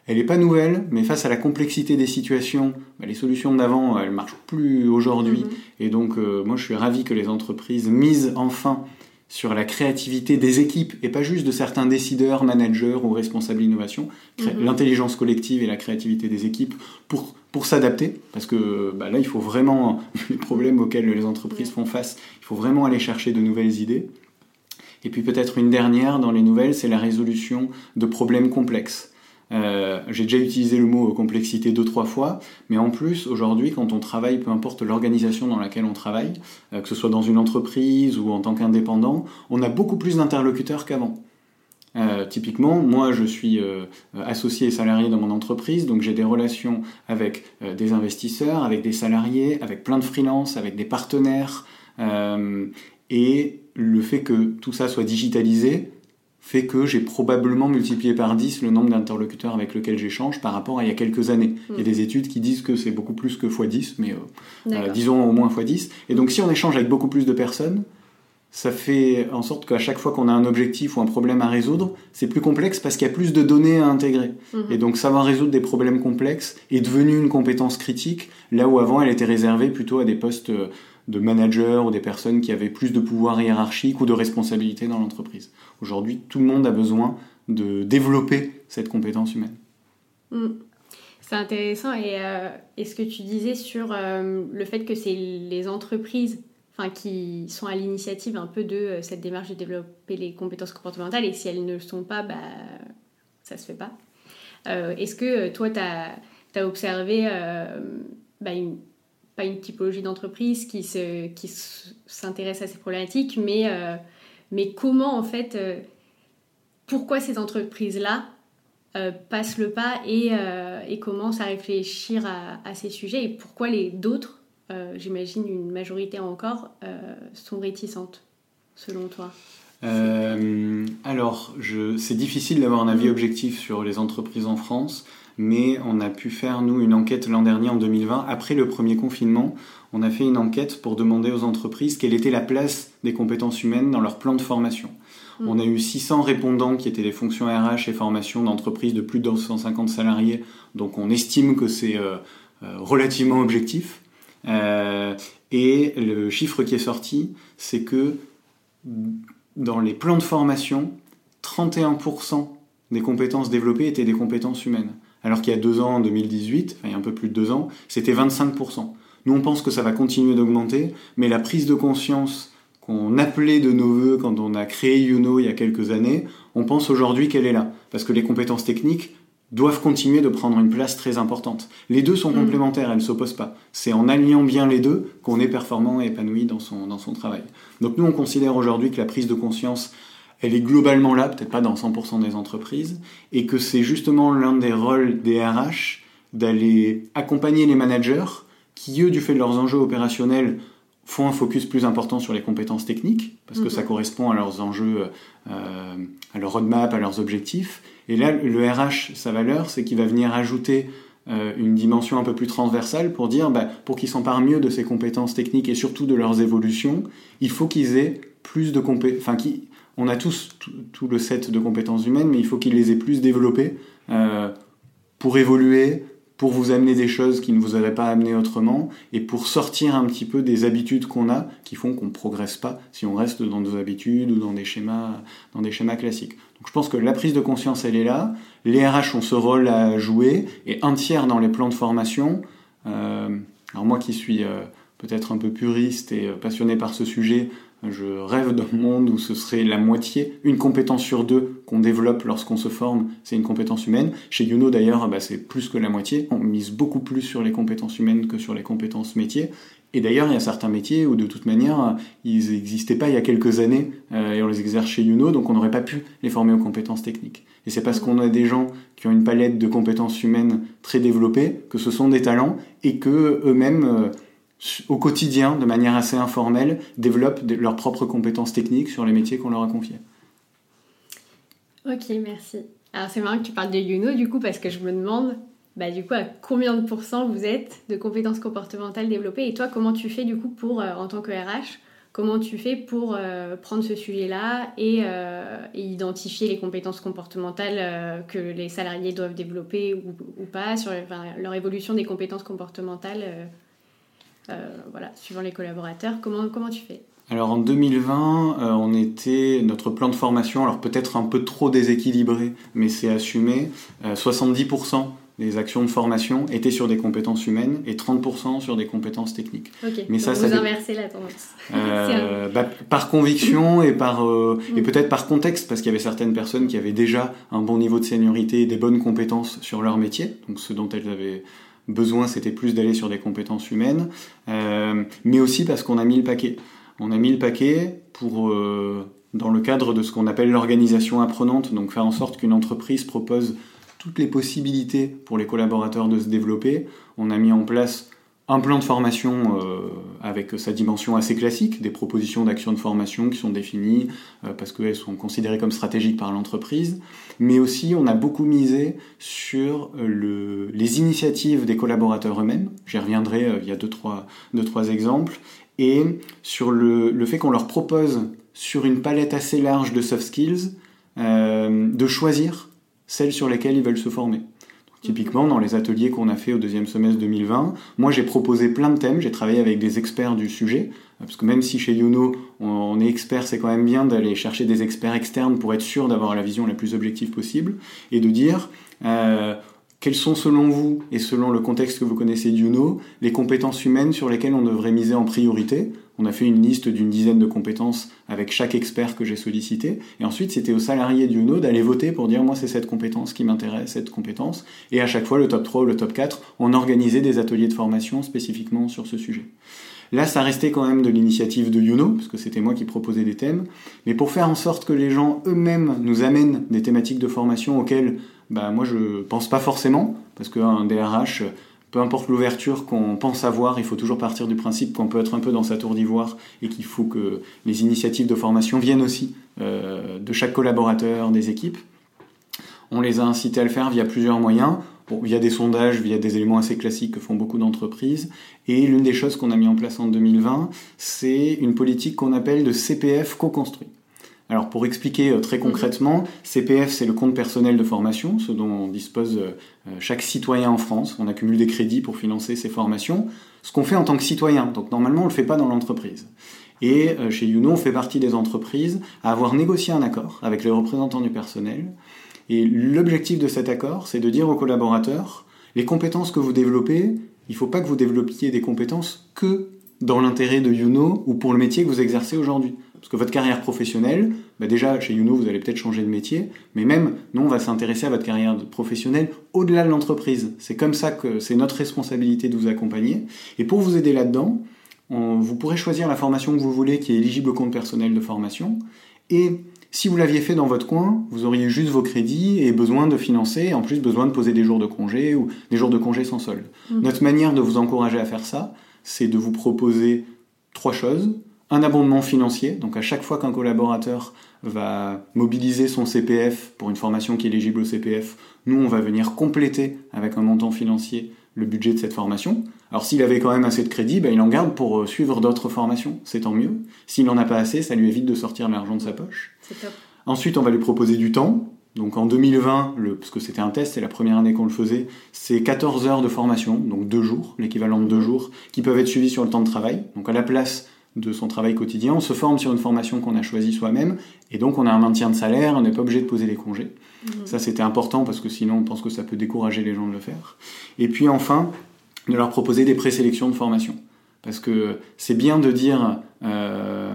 Elle n'est pas nouvelle, mais face à la complexité des situations, bah, les solutions d'avant, elles marchent plus aujourd'hui. Mm-hmm. Et donc, moi, je suis ravi que les entreprises misent enfin sur la créativité des équipes et pas juste de certains décideurs, managers ou responsables d'innovation, mhm. l'intelligence collective et la créativité des équipes pour, pour s'adapter, parce que bah, là, il faut vraiment, [LAUGHS] les problèmes auxquels les entreprises font face, il faut vraiment aller chercher de nouvelles idées. Et puis peut-être une dernière dans les nouvelles, c'est la résolution de problèmes complexes. Euh, j'ai déjà utilisé le mot complexité deux trois fois, mais en plus aujourd'hui, quand on travaille, peu importe l'organisation dans laquelle on travaille, euh, que ce soit dans une entreprise ou en tant qu'indépendant, on a beaucoup plus d'interlocuteurs qu'avant. Euh, typiquement, moi je suis associé et salarié dans mon entreprise, donc j'ai des relations avec des investisseurs, avec des salariés, avec plein de freelances, avec des partenaires. et le fait que tout ça soit digitalisé, fait que j'ai probablement multiplié par 10 le nombre d'interlocuteurs avec lesquels j'échange par rapport à il y a quelques années. Il y a hmm. des études qui disent que c'est beaucoup plus que x10, mais euh, euh, disons au moins x10. Et donc si on échange avec beaucoup plus de personnes, ça fait en sorte qu'à chaque fois qu'on a un objectif ou un problème à résoudre, c'est plus complexe parce qu'il y a plus de données à intégrer. Hmm. Et donc savoir résoudre des problèmes complexes est devenu une compétence critique, là où avant elle était réservée plutôt à des postes euh, de managers ou des personnes qui avaient plus de pouvoir hiérarchique ou de responsabilité dans l'entreprise. Aujourd'hui, tout le monde a besoin de développer cette compétence humaine. Mm. C'est intéressant. Et, euh, ce que tu disais sur euh, le fait que c'est les entreprises qui sont à l'initiative un peu de euh, cette démarche de développer les compétences comportementales, et si elles ne le sont pas, bah, ça se fait pas. Est-ce que toi, tu as, observé bah, une, pas une typologie d'entreprise qui s'intéresse qui à ces problématiques, mais, mais comment en fait, pourquoi ces entreprises-là euh, passent le pas et, euh, et, commencent à réfléchir à, ces sujets et pourquoi les d'autres, euh, j'imagine une majorité encore, sont réticentes, selon toi? Alors, c'est difficile d'avoir un avis mm. objectif sur les entreprises en France, mais on a pu faire, nous, une enquête l'an dernier, en 2020, après le premier confinement. On a fait une enquête pour demander aux entreprises quelle était la place des compétences humaines dans leur plan de formation. Mm. On a eu 600 répondants qui étaient des fonctions RH et formation d'entreprises de plus de 250 salariés, donc on estime que c'est euh, euh, relativement objectif. Euh, et le chiffre qui est sorti, c'est que dans les plans de formation, 31% des compétences développées étaient des compétences humaines. Alors qu'il y a deux ans, en 2018, enfin il y a un peu plus de deux ans, c'était 25%. Nous, on pense que ça va continuer d'augmenter, mais la prise de conscience qu'on appelait de nos voeux quand on a créé Youno il y a quelques années, on pense aujourd'hui qu'elle est là. Parce que les compétences techniques doivent continuer de prendre une place très importante. Les deux sont mm. complémentaires, elles ne s'opposent pas. C'est en alliant bien les deux qu'on est performant et épanoui dans son, dans son travail. Donc nous, on considère aujourd'hui que la prise de conscience, elle est globalement là, peut-être pas dans 100% des entreprises, et que c'est justement l'un des rôles des RH d'aller accompagner les managers qui, eux, du fait de leurs enjeux opérationnels, font un focus plus important sur les compétences techniques, parce que ça mhm. correspond à leurs enjeux, euh, à leur roadmap, à leurs objectifs. Et là, le RH, sa valeur, c'est qu'il va venir ajouter euh, une dimension un peu plus transversale pour dire, bah, pour qu'ils s'emparent mieux de ces compétences techniques et surtout de leurs évolutions, il faut qu'ils aient plus de compétences. Enfin, on a tous tout, le set de compétences humaines, mais il faut qu'ils les aient plus développées euh, pour évoluer, pour vous amener des choses qui ne vous auraient pas amené autrement et pour sortir un petit peu des habitudes qu'on a qui font qu'on ne progresse pas si on reste dans nos habitudes ou dans des schémas, classiques. Donc je pense que la prise de conscience, elle est là. Les RH ont ce rôle à jouer et un tiers dans les plans de formation. Euh, alors moi qui suis euh, peut-être un peu puriste et passionné par ce sujet, je rêve d'un monde où ce serait la moitié, une compétence sur deux qu'on développe lorsqu'on se forme, c'est une compétence humaine. Chez Youno d'ailleurs, bah, c'est plus que la moitié. On mise beaucoup plus sur les compétences humaines que sur les compétences métiers. Et d'ailleurs, il y a certains métiers où de toute manière, ils n'existaient pas il y a quelques années euh, et on les exerce chez Youno, donc on n'aurait pas pu les former aux compétences techniques. Et c'est parce qu'on a des gens qui ont une palette de compétences humaines très développée que ce sont des talents et que eux-mêmes euh, au quotidien, de manière assez informelle, développent leurs propres compétences techniques sur les métiers qu'on leur a confiés. Ok, merci. Alors c'est marrant que tu parles de Youno du coup parce que je me demande bah, du coup à combien de pourcents vous êtes de compétences comportementales développées? Et toi comment tu fais du coup pour euh, en tant que RH comment tu fais pour euh, prendre ce sujet-là et, euh, identifier les compétences comportementales que les salariés doivent développer ou, pas sur leur évolution des compétences comportementales voilà, suivant les collaborateurs. Comment, comment tu fais? Alors en 2020, euh, on était notre plan de formation, alors peut-être un peu trop déséquilibré, mais c'est assumé. 70% euh, des actions de formation étaient sur des compétences humaines et 30% sur des compétences techniques. mais ça, vous inversez la tendance. [LAUGHS] Bah, par conviction et par et mm. peut-être par contexte, parce qu'il y avait certaines personnes qui avaient déjà un bon niveau de seniorité et des bonnes compétences sur leur métier, donc ce dont elles avaient besoin, c'était plus d'aller sur des compétences humaines, euh, mais aussi parce qu'on a mis le paquet. On a mis le paquet pour, euh, dans le cadre de ce qu'on appelle l'organisation apprenante, donc faire en sorte qu'une entreprise propose toutes les possibilités pour les collaborateurs de se développer. On a mis en place un plan de formation euh, avec sa dimension assez classique, des propositions d'action de formation qui sont définies euh, parce qu'elles sont considérées comme stratégiques par l'entreprise, mais aussi on a beaucoup misé sur euh, le, les initiatives des collaborateurs eux-mêmes, j'y reviendrai, il y a deux trois, deux, trois exemples, et sur le fait qu'on leur propose sur une palette assez large de soft skills de choisir celles sur lesquelles ils veulent se former. Typiquement, dans les ateliers qu'on a fait au deuxième semestre 2020, moi j'ai proposé plein de thèmes, j'ai travaillé avec des experts du sujet, parce que même si chez Youno on est expert, c'est quand même bien d'aller chercher des experts externes pour être sûr d'avoir la vision la plus objective possible, et de dire euh, quelles sont selon vous, et selon le contexte que vous connaissez d'Yuno, les compétences humaines sur lesquelles on devrait miser en priorité On a fait une liste d'une dizaine de compétences avec chaque expert que j'ai sollicité. Et ensuite, c'était aux salariés du UNO d'aller voter pour dire moi c'est cette compétence qui m'intéresse, cette compétence. Et à chaque fois, le top 3 ou le top 4, on organisait des ateliers de formation spécifiquement sur ce sujet. Là, ça restait quand même de l'initiative de Youno, parce que c'était moi qui proposais des thèmes. Mais pour faire en sorte que les gens eux-mêmes nous amènent des thématiques de formation auxquelles bah, moi je pense pas forcément, parce qu'un DRH, peu importe l'ouverture qu'on pense avoir, il faut toujours partir du principe qu'on peut être un peu dans sa tour d'ivoire et qu'il faut que les initiatives de formation viennent aussi euh, de chaque collaborateur, des équipes. On les a incités à le faire via plusieurs moyens. via des sondages, via des éléments assez classiques que font beaucoup d'entreprises. Et l'une des choses qu'on a mis en place en 2020, c'est une politique qu'on appelle de CPF co-construit. Alors pour expliquer euh, très concrètement, CPF c'est le compte personnel de formation, ce dont dispose euh, chaque citoyen en France. On accumule des crédits pour financer ses formations. Ce qu'on fait en tant que citoyen, donc normalement on ne le fait pas dans l'entreprise. Et euh, chez Youno, on fait partie des entreprises à avoir négocié un accord avec les représentants du personnel. Et l'objectif de cet accord, c'est de dire aux collaborateurs, les compétences que vous développez, il ne faut pas que vous développiez des compétences que dans l'intérêt de Youno ou pour le métier que vous exercez aujourd'hui. Parce que votre carrière professionnelle, bah déjà chez Youno, vous allez peut-être changer de métier, mais même nous, on va s'intéresser à votre carrière professionnelle au-delà de l'entreprise. C'est comme ça que c'est notre responsabilité de vous accompagner. Et pour vous aider là-dedans, vous pourrez choisir la formation que vous voulez qui est éligible au compte personnel de formation. Et si vous l'aviez fait dans votre coin, vous auriez juste vos crédits et besoin de financer, en plus besoin de poser des jours de congé ou des jours de congé sans solde. Mmh. Notre manière de vous encourager à faire ça, c'est de vous proposer trois choses un abondement financier. Donc à chaque fois qu'un collaborateur va mobiliser son CPF pour une formation qui est éligible au CPF, nous on va venir compléter avec un montant financier le budget de cette formation. Alors s'il avait quand même assez de crédit, ben, il en garde pour euh, suivre d'autres formations, c'est tant mieux. S'il n'en a pas assez, ça lui évite de sortir l'argent de sa poche. Top. Ensuite, on va lui proposer du temps. Donc en 2020, le, parce que c'était un test, c'est la première année qu'on le faisait, c'est 14 heures de formation, donc deux jours, l'équivalent de deux jours, qui peuvent être suivis sur le temps de travail. Donc à la place de son travail quotidien. On se forme sur une formation qu'on a choisie soi-même, et donc on a un maintien de salaire, on n'est pas obligé de poser les congés. Mmh. Ça, c'était important parce que sinon, on pense que ça peut décourager les gens de le faire. Et puis enfin, de leur proposer des présélections de formation. Parce que c'est bien de dire, euh,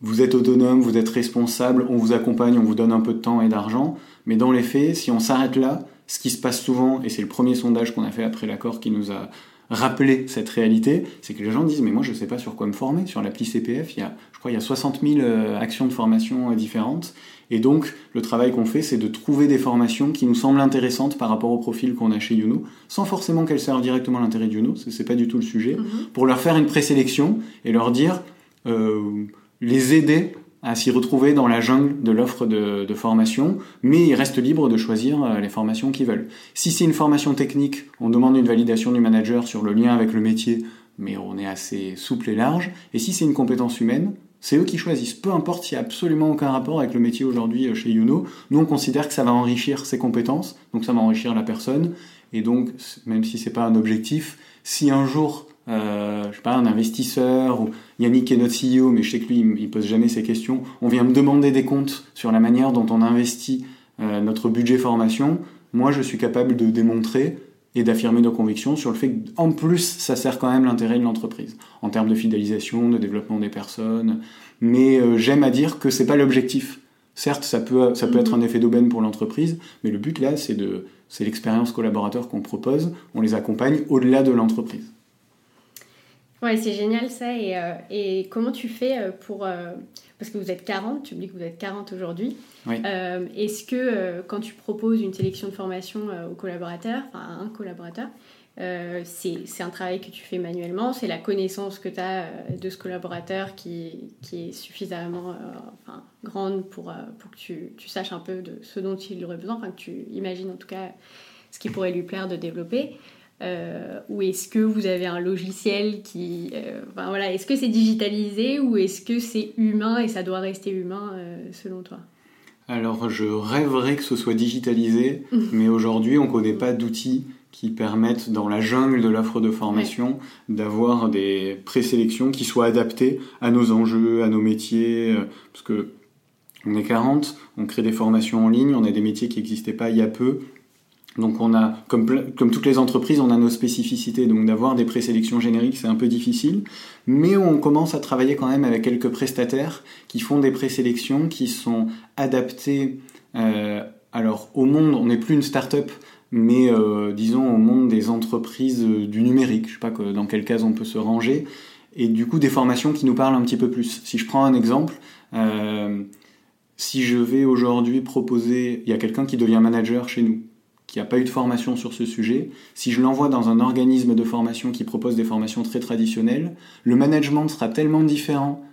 vous êtes autonome, vous êtes responsable, on vous accompagne, on vous donne un peu de temps et d'argent, mais dans les faits, si on s'arrête là, ce qui se passe souvent, et c'est le premier sondage qu'on a fait après l'accord qui nous a rappeler cette réalité, c'est que les gens disent mais moi je ne sais pas sur quoi me former. Sur l'appli CPF, il y a, je crois il y a 60 000 euh, actions de formation euh, différentes. Et donc le travail qu'on fait, c'est de trouver des formations qui nous semblent intéressantes par rapport au profil qu'on a chez Youno, sans forcément qu'elles servent directement à l'intérêt de Youno, c'est pas du tout le sujet, mm-hmm. pour leur faire une présélection et leur dire euh, les aider à s'y retrouver dans la jungle de l'offre de, formation, mais ils restent libres de choisir euh, les formations qu'ils veulent. Si c'est une formation technique, on demande une validation du manager sur le lien avec le métier, mais on est assez souple et large. Et si c'est une compétence humaine, c'est eux qui choisissent. Peu importe s'il n'y a absolument aucun rapport avec le métier aujourd'hui euh, chez Youno, nous on considère que ça va enrichir ses compétences, donc ça va enrichir la personne. Et donc, même si c'est pas un objectif, si un jour euh, je sais pas, un investisseur, ou Yannick est notre CEO, mais je sais que lui, il, pose jamais ces questions. On vient me demander des comptes sur la manière dont on investit euh, notre budget formation. Moi, je suis capable de démontrer et d'affirmer nos convictions sur le fait qu'en plus, ça sert quand même l'intérêt de l'entreprise, en termes de fidélisation, de développement des personnes. Mais euh, j'aime à dire que c'est pas l'objectif. Certes, ça peut, ça peut être un effet d'aubaine pour l'entreprise, mais le but là, c'est l'expérience collaborateur qu'on propose. On les accompagne au-delà de l'entreprise. Ouais, c'est génial ça. Et, euh, et, comment tu fais euh, pour... Euh, parce que vous êtes 40, tu me dis que vous êtes 40 aujourd'hui. Est-ce que quand tu proposes une sélection de formation aux collaborateurs, enfin à un collaborateur, c'est un travail que tu fais manuellement, c'est la connaissance que tu as de ce collaborateur qui, qui est suffisamment enfin, grande pour, pour que tu, tu, saches un peu de ce dont il aurait besoin, enfin que tu imagines en tout cas ce qui pourrait lui plaire de développer. Euh, ou est-ce que vous avez un logiciel qui... Euh, voilà, est-ce que c'est digitalisé ou est-ce que c'est humain et ça doit rester humain euh, selon toi? Alors je rêverais que ce soit digitalisé, [LAUGHS] mais aujourd'hui on ne connaît pas d'outils qui permettent dans la jungle de l'offre de formation d'avoir des présélections qui soient adaptées à nos enjeux, à nos métiers, parce que on est 40, on crée des formations en ligne, on a des métiers qui n'existaient pas il y a peu, Donc on a, comme, toutes les entreprises, on a nos spécificités. Donc d'avoir des présélections génériques, c'est un peu difficile. Mais on commence à travailler quand même avec quelques prestataires qui font des présélections qui sont adaptées. Euh, alors au monde, on n'est plus une start-up, mais euh, disons au monde des entreprises euh, du numérique. Je sais pas dans quelle case on peut se ranger. Et du coup, des formations qui nous parlent un petit peu plus. Si je prends un exemple, si je vais aujourd'hui proposer, il y a quelqu'un qui devient manager chez nous qui n'a pas eu de formation sur ce sujet, si je l'envoie dans un organisme de formation qui propose des formations très traditionnelles, le management sera tellement différent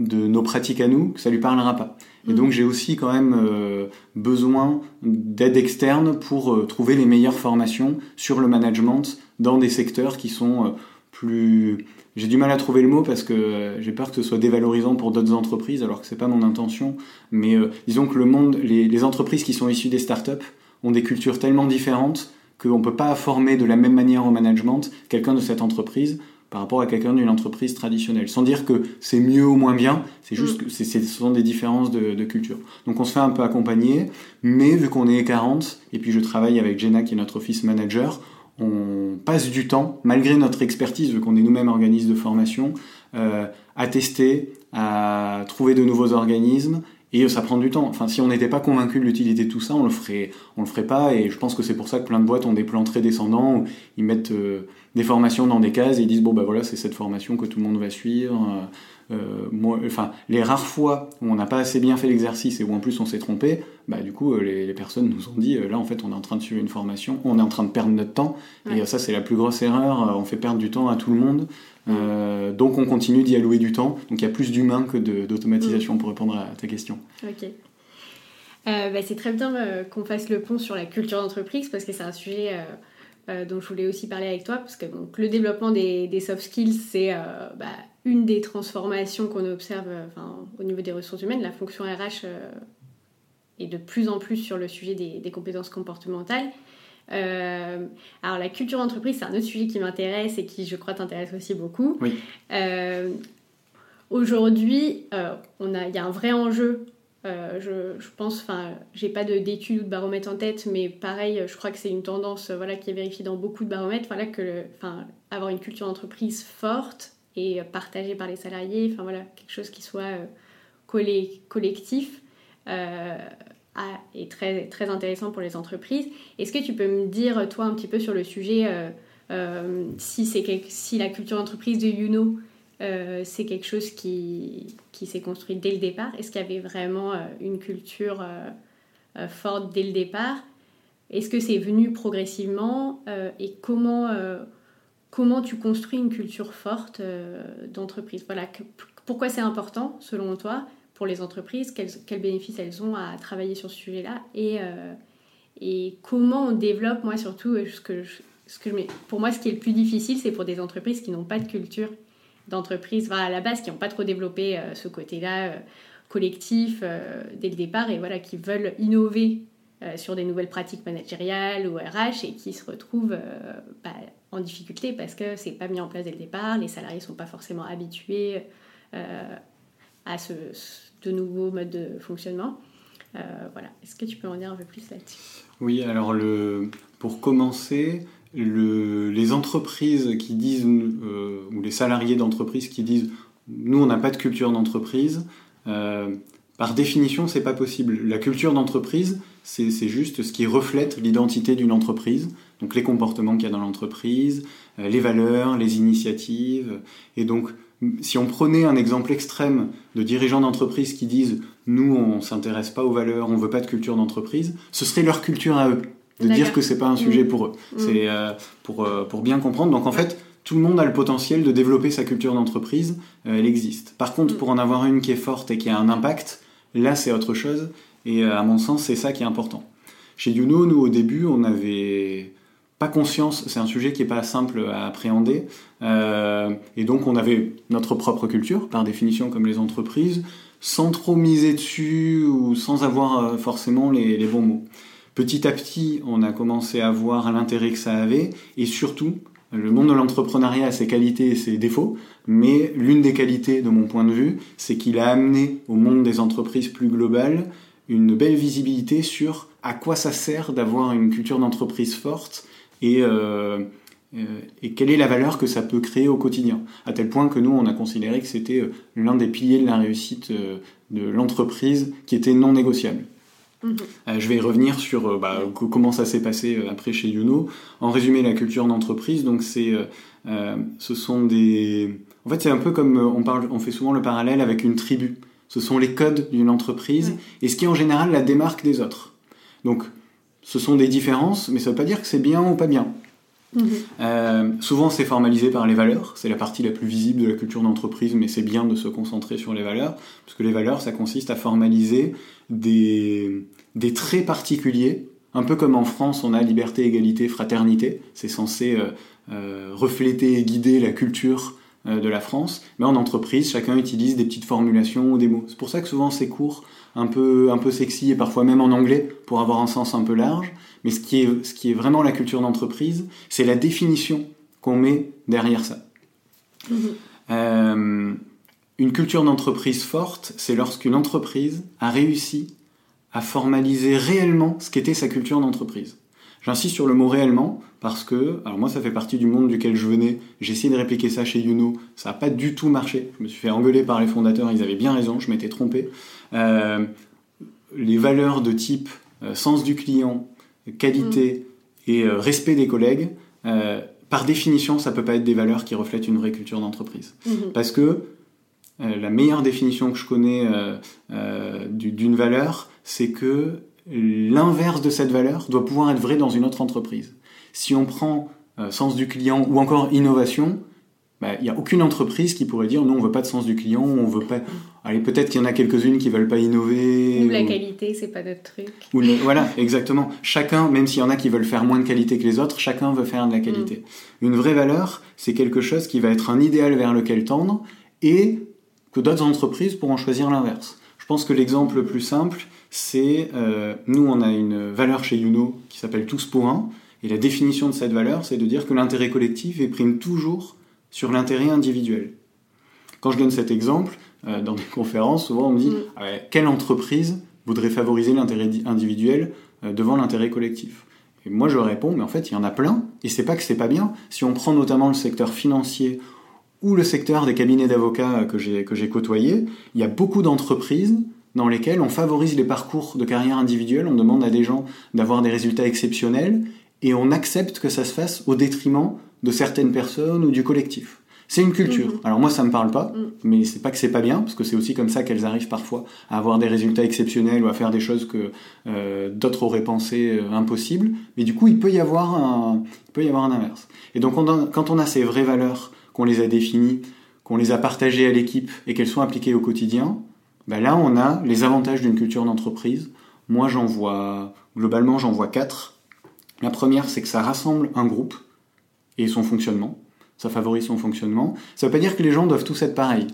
de nos pratiques à nous que ça lui parlera pas. Et donc mm. j'ai aussi quand même euh, besoin d'aide externe pour euh, trouver les meilleures formations sur le management dans des secteurs qui sont euh, plus j'ai du mal à trouver le mot parce que j'ai peur que ce soit dévalorisant pour d'autres entreprises alors que c'est pas mon intention mais disons que le monde les, les entreprises qui sont issues des startups ont des cultures tellement différentes qu'on ne peut pas former de la même manière au management quelqu'un de cette entreprise par rapport à quelqu'un d'une entreprise traditionnelle. Sans dire que c'est mieux ou moins bien, c'est juste mm. que ce sont des différences de, de, culture. Donc on se fait un peu accompagner, mais vu qu'on est 40, et puis je travaille avec Jenna qui est notre office manager, on passe du temps, malgré notre expertise, vu qu'on est nous-mêmes organismes de formation, euh, à tester, à trouver de nouveaux organismes et ça prend du temps. Enfin, si on n'était pas convaincu de l'utilité de tout ça, on le ferait, on le ferait pas. Et je pense que c'est pour ça que plein de boîtes ont des plans très descendants où ils mettent euh, des formations dans des cases et ils disent bon bah voilà c'est cette formation que tout le monde va suivre. Euh, moi, enfin, les rares fois où on n'a pas assez bien fait l'exercice et où en plus on s'est trompé, bah du coup euh, les, les, personnes nous ont dit là en fait on est en train de suivre une formation, on est en train de perdre notre temps et ça c'est la plus grosse erreur. On fait perdre du temps à tout le monde. Euh, donc on continue d'y allouer du temps. Donc il y a plus d'humains que d'automatisation pour répondre à ta question. Ok. Euh, bah, c'est très bien euh, qu'on fasse le pont sur la culture d'entreprise parce que c'est un sujet dont je voulais aussi parler avec toi parce que donc, le développement des, soft skills c'est bah, une des transformations qu'on observe au niveau des ressources humaines. La fonction RH est de plus en plus sur le sujet des compétences comportementales. Euh, alors la culture d'entreprise, c'est un autre sujet qui m'intéresse et qui, je crois, t'intéresse aussi beaucoup. Oui. Euh, aujourd'hui, euh, il y a un vrai enjeu. Je, je, pense, enfin, j'ai pas d'études ou de baromètres en tête, mais pareil, je crois que c'est une tendance, voilà, qui est vérifiée dans beaucoup de baromètres. Voilà, que, enfin, avoir une culture d'entreprise forte et partagée par les salariés, enfin voilà, quelque chose qui soit collectif est très, très intéressant pour les entreprises. Est-ce que tu peux me dire, toi, un petit peu sur le sujet, euh, euh, si, c'est si la culture d'entreprise de Youno, euh, c'est quelque chose qui, qui s'est construit dès le départ? Est-ce qu'il y avait vraiment une culture forte dès le départ? Est-ce que c'est venu progressivement Et comment, comment tu construis une culture forte d'entreprise? Voilà, pourquoi c'est important selon toi pour les entreprises, quels, bénéfices elles ont à travailler sur ce sujet-là et, euh, comment on développe, moi surtout, euh, ce que, ce que pour moi ce qui est le plus difficile, c'est pour des entreprises qui n'ont pas de culture d'entreprise, à la base, qui n'ont pas trop développé euh, ce côté-là collectif dès le départ et voilà, qui veulent innover sur des nouvelles pratiques managériales ou RH et qui se retrouvent bah, en difficulté parce que c'est pas mis en place dès le départ, les salariés sont pas forcément habitués à ce, de nouveaux modes de fonctionnement. Euh, voilà. Est-ce que tu peux en dire un peu plus là-dessus? Oui, alors pour commencer, le, les entreprises qui disent, euh, ou les salariés d'entreprises qui disent, nous on n'a pas de culture d'entreprise, euh, par définition c'est pas possible. La culture d'entreprise, c'est juste ce qui reflète l'identité d'une entreprise, donc les comportements qu'il y a dans l'entreprise, les valeurs, les initiatives, et donc si on prenait un exemple extrême de dirigeants d'entreprise qui disent nous on s'intéresse pas aux valeurs, on veut pas de culture d'entreprise, ce serait leur culture à eux de dire que c'est pas un sujet mmh. pour eux. Mmh. C'est euh, pour euh, pour bien comprendre. Donc en fait tout le monde a le potentiel de développer sa culture d'entreprise, euh, elle existe. Par contre, mmh. pour en avoir une qui est forte et qui a un impact, là c'est autre chose. Et à mon sens, c'est ça qui est important. Chez Youno, nous au début, on avait pas conscience, c'est un sujet qui est pas simple à appréhender. Euh, et donc on avait notre propre culture, par définition comme les entreprises, sans trop miser dessus ou sans avoir euh, forcément les, les bons mots. Petit à petit, on a commencé à voir l'intérêt que ça avait et surtout, le monde de l'entrepreneuriat a ses qualités et ses défauts, mais l'une des qualités de mon point de vue, c'est qu'il a amené au monde des entreprises plus globales une belle visibilité sur à quoi ça sert d'avoir une culture d'entreprise forte et, et quelle est la valeur que ça peut créer au quotidien? À tel point que nous, on a considéré que c'était l'un des piliers de la réussite de l'entreprise qui était non négociable. Mhm. je vais revenir sur bah, comment ça s'est passé après chez Youno. En résumé, la culture d'entreprise, donc c'est, ce sont des, en fait, c'est un peu comme on parle, on fait souvent le parallèle avec une tribu ce sont les codes d'une entreprise et ce qui en général la démarque des autres. Donc ce sont des différences, mais ça ne veut pas dire que c'est bien ou pas bien. Mhm. Euh, souvent c'est formalisé par les valeurs, c'est la partie la plus visible de la culture d'entreprise, mais c'est bien de se concentrer sur les valeurs, parce que les valeurs ça consiste à formaliser des, des traits particuliers, un peu comme en France on a liberté, égalité, fraternité, c'est censé euh, euh, refléter et guider la culture de la France, mais en entreprise, chacun utilise des petites formulations ou des mots. C'est pour ça que souvent c'est court, un peu, un peu sexy et parfois même en anglais pour avoir un sens un peu large. Mais ce qui est, ce qui est vraiment la culture d'entreprise, c'est la définition qu'on met derrière ça. Mm-hmm. Euh, une culture d'entreprise forte, c'est lorsqu'une entreprise a réussi à formaliser réellement ce qu'était sa culture d'entreprise. J'insiste sur le mot réellement parce que, alors moi ça fait partie du monde duquel je venais, j'ai essayé de répliquer ça chez Youno, ça n'a pas du tout marché, je me suis fait engueuler par les fondateurs, ils avaient bien raison, je m'étais trompé. Euh, les valeurs de type euh, sens du client, qualité mm. et euh, respect des collègues, par définition ça peut pas être des valeurs qui reflètent une vraie culture d'entreprise. Mm-hmm. Parce que la meilleure définition que je connais d'une valeur, c'est que l'inverse de cette valeur doit pouvoir être vrai dans une autre entreprise. Si on prend euh, sens du client ou encore innovation, bah, il n'y a aucune entreprise qui pourrait dire non, on veut pas de sens du client, on veut pas. Allez, peut-être qu'il y en a quelques-unes qui veulent pas innover. Ou la qualité, c'est pas notre truc. Voilà, exactement. Chacun, même s'il y en a qui veulent faire moins de qualité que les autres, chacun veut faire de la qualité. Mm. Une vraie valeur, c'est quelque chose qui va être un idéal vers lequel tendre et que d'autres entreprises pourront choisir l'inverse. Je pense que l'exemple le plus simple, c'est euh, nous, on a une valeur chez Youno qui s'appelle tous pour un, et la définition de cette valeur, c'est de dire que l'intérêt collectif est prime toujours sur l'intérêt individuel. Quand je donne cet exemple, euh, dans des [LAUGHS] conférences, souvent on me dit mm. ah quelle entreprise voudrait favoriser l'intérêt individuel euh, devant l'intérêt collectif? Et moi je réponds, mais en fait il y en a plein, et c'est pas que c'est pas bien. Si on prend notamment le secteur financier ou le secteur des cabinets d'avocats que j'ai côtoyés, il y a beaucoup d'entreprises dans lesquelles on favorise les parcours de carrière individuelle, on demande à des gens d'avoir des résultats exceptionnels, et on accepte que ça se fasse au détriment de certaines personnes ou du collectif. C'est une culture. Mhm. Alors moi ça me parle pas, mm. mais c'est pas que c'est pas bien, parce que c'est aussi comme ça qu'elles arrivent parfois à avoir des résultats exceptionnels ou à faire des choses que euh, d'autres auraient pensé euh, impossibles. Mais du coup il peut y avoir un, il peut y avoir un inverse. Et donc quand on a ces vraies valeurs, qu'on les a définies, qu'on les a partagées à l'équipe et qu'elles sont appliquées au quotidien, ben là, on a les avantages d'une culture d'entreprise. Moi, j'en vois, globalement, j'en vois quatre. La première, c'est que ça rassemble un groupe et son fonctionnement. Ça favorise son fonctionnement. Ça ne veut pas dire que les gens doivent tous être pareils.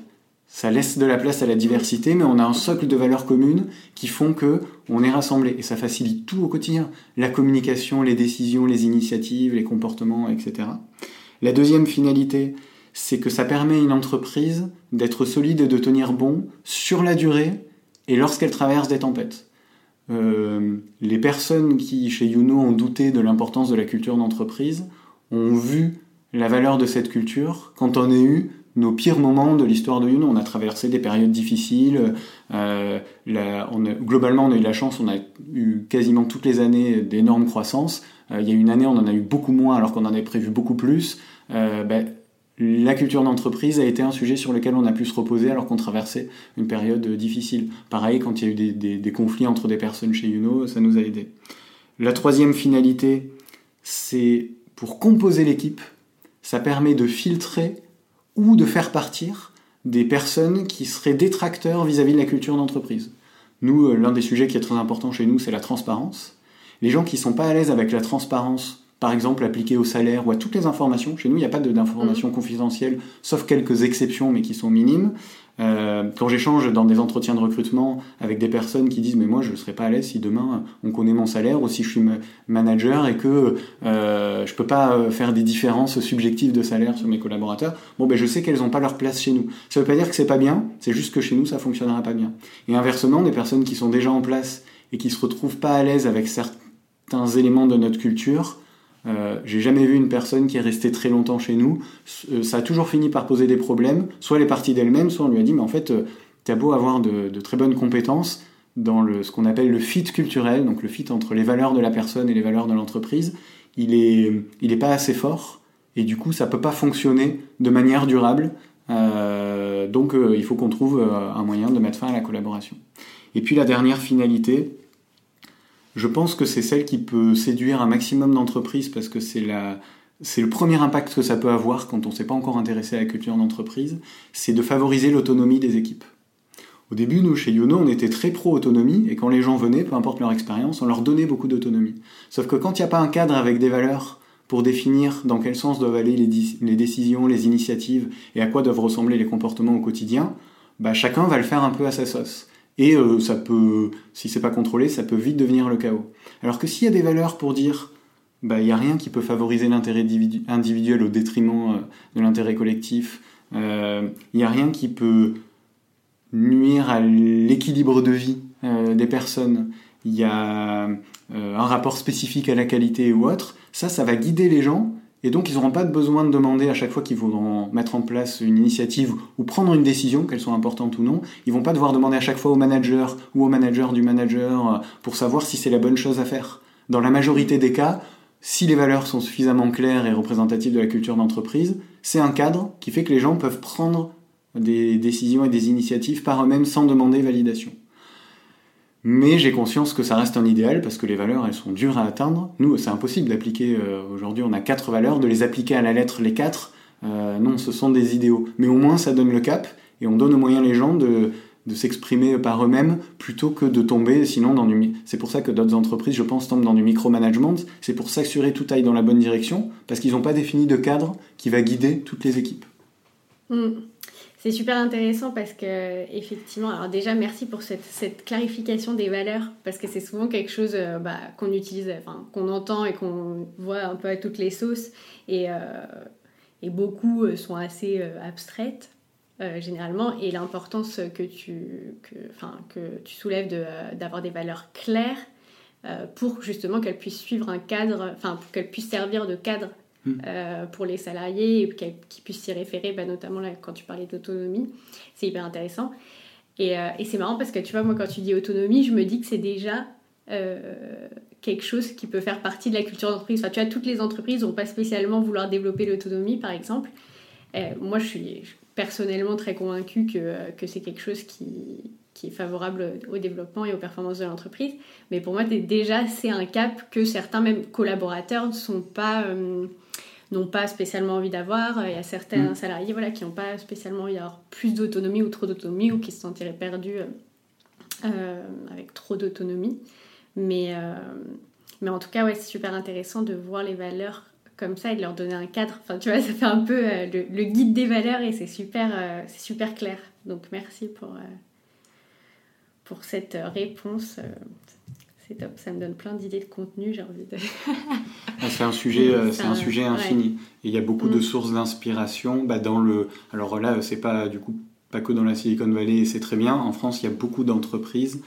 Ça laisse de la place à la diversité, mais on a un socle de valeurs communes qui font que on est rassemblés et ça facilite tout au quotidien. La communication, les décisions, les initiatives, les comportements, etc. La deuxième finalité, c'est que ça permet à une entreprise d'être solide et de tenir bon sur la durée et lorsqu'elle traverse des tempêtes. Euh, les personnes qui, chez Youno, ont douté de l'importance de la culture d'entreprise ont vu la valeur de cette culture quand on a eu nos pires moments de l'histoire de Youno. On a traversé des périodes difficiles. Euh, globalement, on a eu la chance, on a eu quasiment toutes les années d'énormes croissances. Euh, il y a une année, on en a eu beaucoup moins alors qu'on en avait prévu beaucoup plus. Ben, la culture d'entreprise a été un sujet sur lequel on a pu se reposer alors qu'on traversait une période difficile. Pareil, quand il y a eu des, conflits entre des personnes chez Uno, ça nous a aidé. La troisième finalité, c'est pour composer l'équipe, ça permet de filtrer ou de faire partir des personnes qui seraient détracteurs vis-à-vis de la culture d'entreprise. Nous, euh, l'un des sujets qui est très important chez nous, c'est la transparence. Les gens qui ne sont pas à l'aise avec la transparence par exemple appliqué au salaire ou à toutes les informations. Chez nous, il n'y a pas d'informations mm. confidentielles, sauf quelques exceptions, mais qui sont minimes. Euh, quand j'échange dans des entretiens de recrutement avec des personnes qui disent mais moi je ne serais pas à l'aise si demain on connaît mon salaire ou si je suis manager et que euh, je peux pas euh, faire des différences subjectives de salaire sur mes collaborateurs, bon ben je sais qu'elles n'ont pas leur place chez nous. Ça ne veut pas dire que c'est pas bien, c'est juste que chez nous ça fonctionnera pas bien. Et inversement, des personnes qui sont déjà en place et qui se retrouvent pas à l'aise avec certains éléments de notre culture, euh, j'ai jamais vu une personne qui est restée très longtemps chez nous. Euh, ça a toujours fini par poser des problèmes. Soit elle est partie d'elle-même, soit on lui a dit, mais en fait, euh, tu as beau avoir de, très bonnes compétences dans ce qu'on appelle le fit culturel, donc le fit entre les valeurs de la personne et les valeurs de l'entreprise, il est pas assez fort. Et du coup, ça peut pas fonctionner de manière durable. donc, il faut qu'on trouve un moyen de mettre fin à la collaboration. Et puis la dernière finalité, je pense que c'est celle qui peut séduire un maximum d'entreprises parce que c'est le premier impact que ça peut avoir quand on ne s'est pas encore intéressé à la culture d'entreprise, c'est de favoriser l'autonomie des équipes. Au début, nous, chez Yono, on était très pro-autonomie, et quand les gens venaient, peu importe leur expérience, on leur donnait beaucoup d'autonomie. Sauf que quand il n'y a pas un cadre avec des valeurs pour définir dans quel sens doivent aller les, les, décisions, les initiatives, et à quoi doivent ressembler les comportements au quotidien, bah, chacun va le faire un peu à sa sauce. Et euh, ça peut, si c'est pas contrôlé, ça peut vite devenir le chaos. Alors que s'il y a des valeurs pour dire, bah il y a rien qui peut favoriser l'intérêt individuel au détriment euh, de l'intérêt collectif. Euh, il n'y a rien qui peut nuire à l'équilibre de vie des personnes. Il y a un rapport spécifique à la qualité ou autre. Ça, ça va guider les gens et donc, ils n'auront pas besoin de demander à chaque fois qu'ils voudront mettre en place une initiative ou prendre une décision, qu'elle soit importante ou non. Ils vont pas devoir demander à chaque fois au manager ou au manager du manager euh, pour savoir si c'est la bonne chose à faire. Dans la majorité des cas, si les valeurs sont suffisamment claires et représentatives de la culture d'entreprise, c'est un cadre qui fait que les gens peuvent prendre des décisions et des initiatives par eux-mêmes sans demander validation. Mais j'ai conscience que ça reste un idéal parce que les valeurs, elles sont dures à atteindre. Nous, c'est impossible d'appliquer, euh, aujourd'hui on a quatre valeurs, de les appliquer à la lettre les quatre. Euh, non, ce sont des idéaux. Mais au moins, ça donne le cap et on donne au moyen les gens de, de s'exprimer par eux-mêmes plutôt que de tomber sinon dans du... C'est pour ça que d'autres entreprises, je pense, tombent dans du micromanagement. C'est pour s'assurer tout aille dans la bonne direction parce qu'ils n'ont pas défini de cadre qui va guider toutes les équipes. Hmm. C'est super intéressant parce que, effectivement, alors déjà, merci pour cette, clarification des valeurs parce que c'est souvent quelque chose euh, bah, qu'on utilise, enfin, qu'on entend et qu'on voit un peu à toutes les sauces et, euh, et beaucoup euh, sont assez abstraites. généralement, et l'importance que tu, que, que tu soulèves d'avoir des valeurs claires pour justement qu'elles puissent suivre un cadre, enfin pour qu'elles puissent servir de cadre Mm. Euh, pour les salariés et qu'ils puissent s'y référer, bah, notamment là, quand tu parlais d'autonomie. C'est hyper intéressant. Et, euh, et c'est marrant parce que tu vois, moi, quand tu dis autonomie, je me dis que c'est déjà euh, quelque chose qui peut faire partie de la culture d'entreprise. Enfin, tu vois, toutes les entreprises vont pas spécialement vouloir développer l'autonomie, par exemple. moi, je suis personnellement très convaincue que, que c'est quelque chose qui, qui est favorable au développement et aux performances de l'entreprise. Mais pour moi, déjà, c'est un cap que certains, même collaborateurs, ne sont pas n'ont pas spécialement envie d'avoir. Il y a certains mm. salariés voilà, qui n'ont pas spécialement envie d'avoir plus d'autonomie ou trop d'autonomie ou qui se sentiraient perdus euh, euh, avec trop d'autonomie. Mais, euh, mais en tout cas, ouais, c'est super intéressant de voir les valeurs comme ça et de leur donner un cadre. Enfin, tu vois, ça fait un peu le, le, guide des valeurs et c'est super, c'est super clair. Donc, merci pour, pour cette réponse. C'est top, ça me donne plein d'idées de contenu, j'ai envie de... [LAUGHS] Ah, c'est un sujet, euh, c'est un sujet infini. Et il y a beaucoup de mm. sources d'inspiration. Bah, dans le... Alors là, c'est pas du coup pas que dans la Silicon Valley, c'est très bien. En France, il y a beaucoup d'entreprises.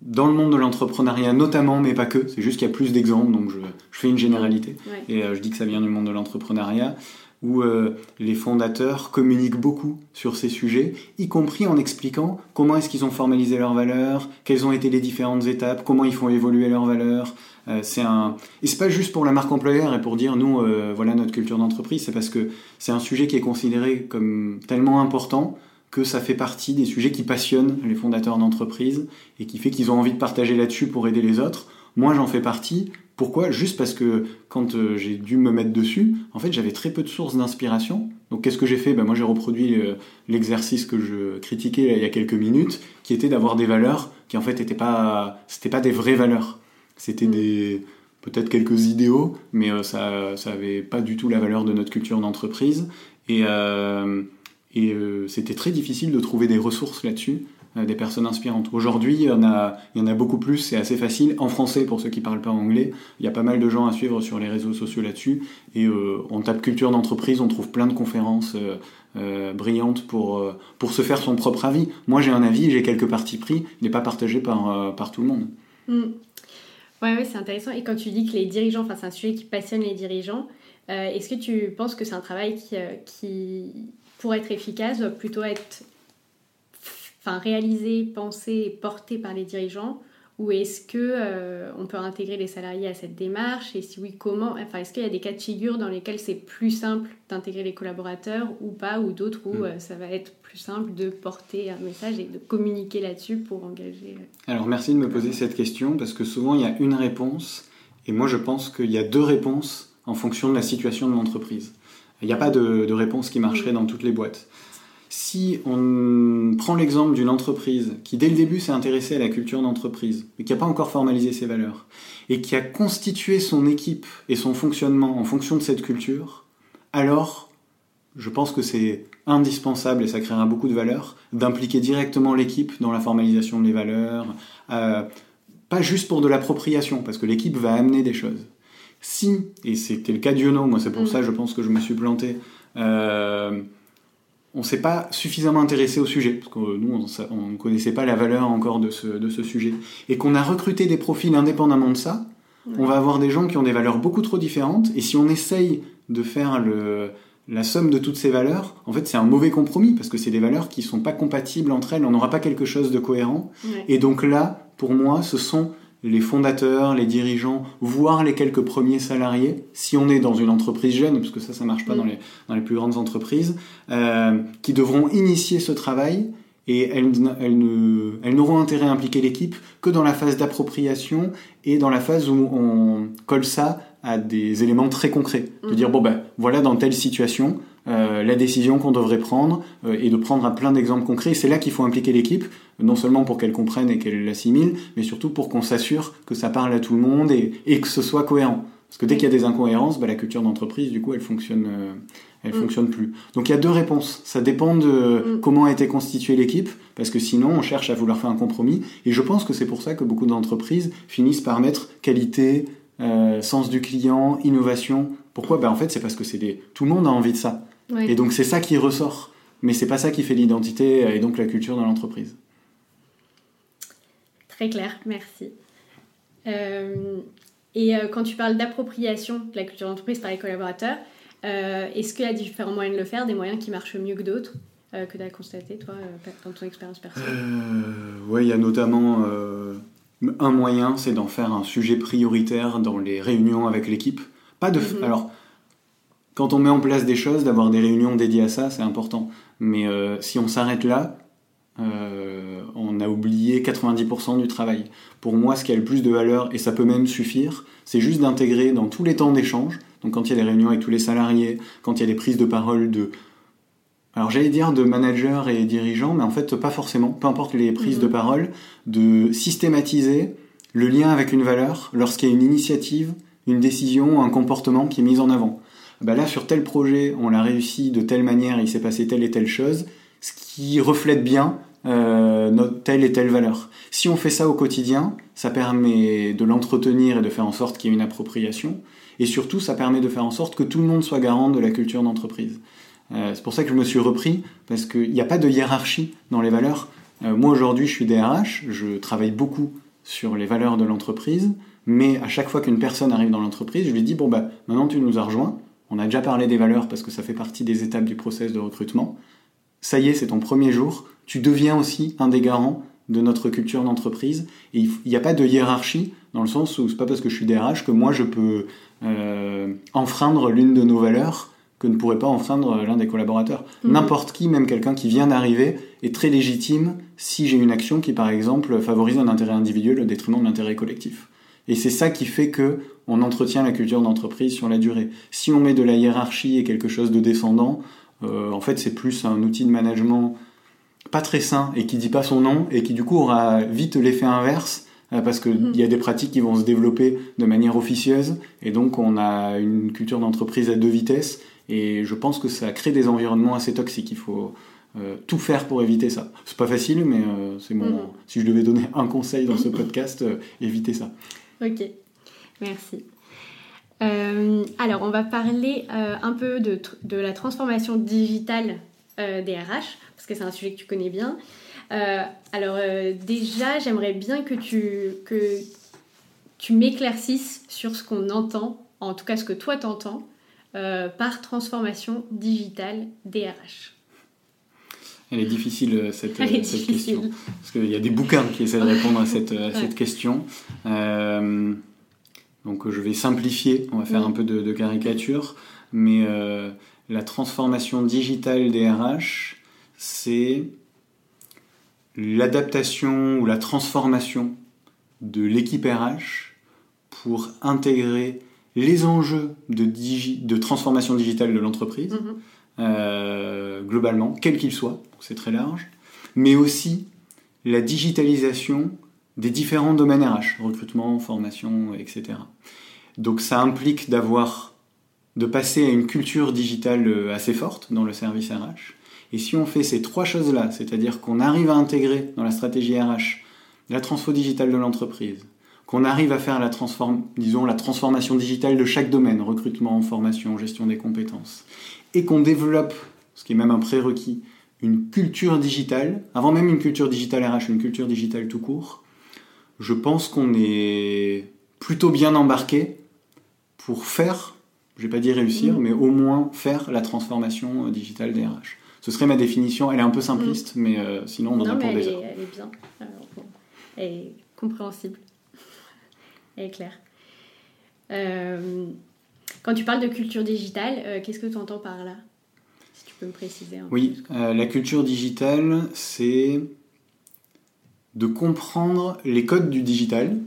Dans le monde de l'entrepreneuriat notamment, mais pas que, c'est juste qu'il y a plus d'exemples, donc je, je, fais une généralité. Et euh, je dis que ça vient du monde de l'entrepreneuriat où euh, les fondateurs communiquent beaucoup sur ces sujets, y compris en expliquant comment est-ce qu'ils ont formalisé leurs valeurs, quelles ont été les différentes étapes, comment ils font évoluer leurs valeurs. Euh, c'est un et c'est pas juste pour la marque employeur et pour dire nous euh, voilà notre culture d'entreprise, c'est parce que c'est un sujet qui est considéré comme tellement important que ça fait partie des sujets qui passionnent les fondateurs d'entreprise et qui fait qu'ils ont envie de partager là-dessus pour aider les autres. Moi, j'en fais partie pourquoi? Juste parce que quand euh, j'ai dû me mettre dessus, en fait, j'avais très peu de sources d'inspiration. Donc, qu'est-ce que j'ai fait? Ben, Moi, j'ai reproduit euh, l'exercice que je critiquais il y a quelques minutes, qui était d'avoir des valeurs qui, en fait, n'étaient pas, c'était pas des vraies valeurs. C'était mm. des peut-être quelques idéaux, mais euh, ça, ça avait pas du tout la valeur de notre culture d'entreprise. Et, et c'était très difficile de trouver des ressources là-dessus. Euh, des personnes inspirantes. Aujourd'hui, il il y en a beaucoup plus, c'est assez facile. En français, pour ceux qui ne parlent pas anglais, il y a pas mal de gens à suivre sur les réseaux sociaux là-dessus. Et euh, on tape culture d'entreprise, on trouve plein de conférences euh, brillantes pour, pour se faire son propre avis. Moi, j'ai un avis, j'ai quelques parties pris, il n'est pas partagé par, par tout le monde. Mm. Ouais, ouais c'est intéressant. Et quand tu dis que les dirigeants, enfin c'est un sujet qui passionne les dirigeants, est-ce que tu penses que c'est un travail qui, qui, pour être efficace, doit plutôt être enfin, réalisé, pensé et porté par les dirigeants ou est-ce que euh, on peut intégrer les salariés à cette démarche? Et si oui, comment? Enfin, est-ce qu'il y a des cas de figure dans lesquels c'est plus simple d'intégrer les collaborateurs ou pas, ou d'autres où mm. ça va être plus simple de porter un message et de communiquer là-dessus pour engager Alors, merci de me poser cette question parce que souvent il y a une réponse et moi je pense qu'il y a deux réponses en fonction de la situation de l'entreprise. Il n'y a pas de, réponse qui marcherait dans toutes les boîtes. Si on prend l'exemple d'une entreprise qui dès le début s'est intéressée à la culture d'entreprise, mais qui n'a pas encore formalisé ses valeurs, et qui a constitué son équipe et son fonctionnement en fonction de cette culture, alors je pense que c'est indispensable, et ça créera beaucoup de valeur, d'impliquer directement l'équipe dans la formalisation des valeurs, euh, pas juste pour de l'appropriation, parce que l'équipe va amener des choses si, et c'était le cas d'Yono, moi c'est pour mm. ça je pense que je me suis planté, euh, on ne s'est pas suffisamment intéressé au sujet, parce que nous on ne connaissait pas la valeur encore de ce, de ce sujet, et qu'on a recruté des profils indépendamment de ça, on va avoir des gens qui ont des valeurs beaucoup trop différentes, et si on essaye de faire le, la somme de toutes ces valeurs, en fait, c'est un mauvais compromis parce que c'est des valeurs qui sont pas compatibles entre elles. On n'aura pas quelque chose de cohérent. Et donc là, pour moi, ce sont les fondateurs, les dirigeants, voire les quelques premiers salariés, si on est dans une entreprise jeune, parce que ça, ça marche pas dans, les, dans les plus grandes entreprises, euh, qui devront initier ce travail et elles, elles n'auront intérêt à impliquer l'équipe que dans la phase d'appropriation et dans la phase où on colle ça à des éléments très concrets. De dire, bon ben voilà dans telle situation, euh, la décision qu'on devrait prendre euh, et de prendre un plein d'exemples concrets. C'est là qu'il faut impliquer l'équipe, non seulement pour qu'elle comprenne et qu'elle l'assimile, mais surtout pour qu'on s'assure que ça parle à tout le monde et, et que ce soit cohérent. Parce que dès qu'il y a des incohérences, bah, la culture d'entreprise, du coup, elle fonctionne, euh, elle mm. fonctionne plus. Donc il y a deux réponses. Ça dépend de mm. comment a été constituée l'équipe, parce que sinon on cherche à vouloir faire un compromis. Et je pense que c'est pour ça que beaucoup d'entreprises finissent par mettre qualité, sens du client, innovation. Pourquoi? Ben, En fait, c'est parce que c'est des... tout le monde a envie de ça. Et donc c'est ça qui ressort. Mais c'est pas ça qui fait l'identité et donc la culture de l'entreprise. Très clair, merci. Euh, et euh, quand tu parles d'appropriation de la culture d'entreprise par les collaborateurs, euh, est-ce qu'il y a différents moyens de le faire, des moyens qui marchent mieux que d'autres que tu as constaté, toi, dans ton expérience personnelle? Oui, il y a notamment un moyen, c'est d'en faire un sujet prioritaire dans les réunions avec l'équipe. Pas de. Mhm. Alors, quand on met en place des choses, d'avoir des réunions dédiées à ça, c'est important. Mais euh, si on s'arrête là, euh, on a oublié 90% du travail. Pour moi, ce qui a le plus de valeur, et ça peut même suffire, c'est juste d'intégrer dans tous les temps d'échange, donc quand il y a des réunions avec tous les salariés, quand il y a des prises de parole de... Alors j'allais dire de managers et dirigeants, mais en fait pas forcément, peu importe les prises de mhm. parole, de systématiser le lien avec une valeur lorsqu'il y a une initiative, une décision, un comportement qui est mis en avant bah là sur tel projet on l'a réussi de telle manière, il s'est passé telle et telle chose, ce qui reflète bien euh, notre, telle et telle valeur. Si on fait ça au quotidien, ça permet de l'entretenir et de faire en sorte qu'il y ait une appropriation, et surtout ça permet de faire en sorte que tout le monde soit garant de la culture d'entreprise. Euh, c'est pour ça que je me suis repris, parce qu'il n'y a pas de hiérarchie dans les valeurs. Euh, moi aujourd'hui je suis DRH, je travaille beaucoup sur les valeurs de l'entreprise, mais à chaque fois qu'une personne arrive dans l'entreprise, je lui dis bon bah maintenant tu nous as rejoints, on a déjà parlé des valeurs parce que ça fait partie des étapes du process de recrutement. Ça y est, c'est ton premier jour. Tu deviens aussi un des garants de notre culture d'entreprise. Et il n'y a pas de hiérarchie dans le sens où c'est pas parce que je suis DRH que moi je peux euh, enfreindre l'une de nos valeurs que ne pourrait pas enfreindre l'un des collaborateurs. Mhm. N'importe qui, même quelqu'un qui vient d'arriver, est très légitime si j'ai une action qui, par exemple, favorise un intérêt individuel au détriment de l'intérêt collectif. Et c'est ça qui fait que on entretient la culture d'entreprise sur la durée. Si on met de la hiérarchie et quelque chose de descendant, euh, en fait c'est plus un outil de management pas très sain et qui dit pas son nom et qui du coup aura vite l'effet inverse euh, parce qu'il mm. y a des pratiques qui vont se développer de manière officieuse et donc on a une culture d'entreprise à deux vitesses et je pense que ça crée des environnements assez toxiques. Il faut euh, tout faire pour éviter ça. C'est pas facile, mais c'est mon. Mm. Si je devais donner un conseil dans ce podcast, éviter ça. Ok. Merci. Euh, alors, on va parler euh, un peu de, la transformation digitale euh, des RH, parce que c'est un sujet que tu connais bien. alors, déjà, j'aimerais bien que tu, que m'éclaircisses sur ce qu'on entend, en tout cas ce que toi t'entends, euh, par transformation digitale DRH. Elle est difficile euh, cette, question. Parce qu'il y a des bouquins qui essaient de répondre à cette, cette question. donc je vais simplifier, on va faire un peu de, caricature. Mais la transformation digitale DRH, c'est l'adaptation ou la transformation de l'équipe RH pour intégrer les enjeux de, de transformation digitale de l'entreprise, mhm. Euh, globalement, quels qu'ils soient, c'est très large, mais aussi la digitalisation des différents domaines RH, recrutement, formation, etc. Donc ça implique d'avoir, de passer à une culture digitale euh, assez forte dans le service RH, et si on fait ces trois choses-là, c'est-à-dire qu'on arrive à intégrer dans la stratégie RH la transfo digitale de l'entreprise, qu'on arrive à faire la, disons, la transformation digitale de chaque domaine, recrutement, formation, gestion des compétences, et qu'on développe, ce qui est même un prérequis, une culture digitale, avant même une culture digitale RH, une culture digitale tout court, je pense qu'on est plutôt bien embarqué pour faire, je vais pas dire réussir, mmh. mais au moins faire la transformation digitale des RH. Ce serait ma définition. Elle est un peu simpliste, mm. mais euh, sinon on en non, mais elle, est, elle est bien. elle est compréhensible. elle est claire. Euh, quand tu parles de culture digitale, euh, qu'est-ce que tu entends par là? Si tu peux me préciser. oui, la culture digitale, c'est de comprendre les codes du digital,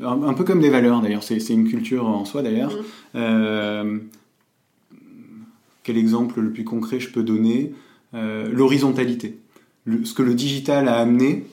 un, peu comme des valeurs d'ailleurs, c'est une culture en soi d'ailleurs. Mm quel exemple le plus concret je peux donner? Euh, L'horizontalité. ce que le digital a amené,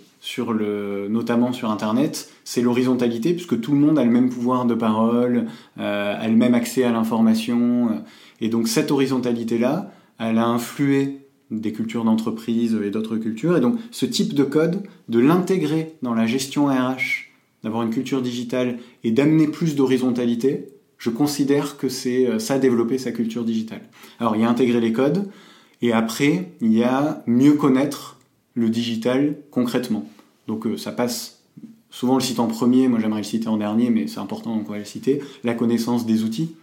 notamment sur Internet, c'est l'horizontalité, puisque tout le monde a le même pouvoir de parole, euh, a le même accès à l'information. Euh, et donc cette horizontalité-là, elle a influé des cultures d'entreprise et d'autres cultures. Et donc ce type de code, de l'intégrer dans la gestion RH, d'avoir une culture digitale et d'amener plus d'horizontalité, je considère que c'est euh, ça développer sa culture digitale. Alors il y a intégrer les codes, et après il y a mieux connaître le digital concrètement. Donc euh, ça passe, souvent le cite en premier, moi j'aimerais le citer en dernier, mais c'est important donc on va le citer, la connaissance des outils.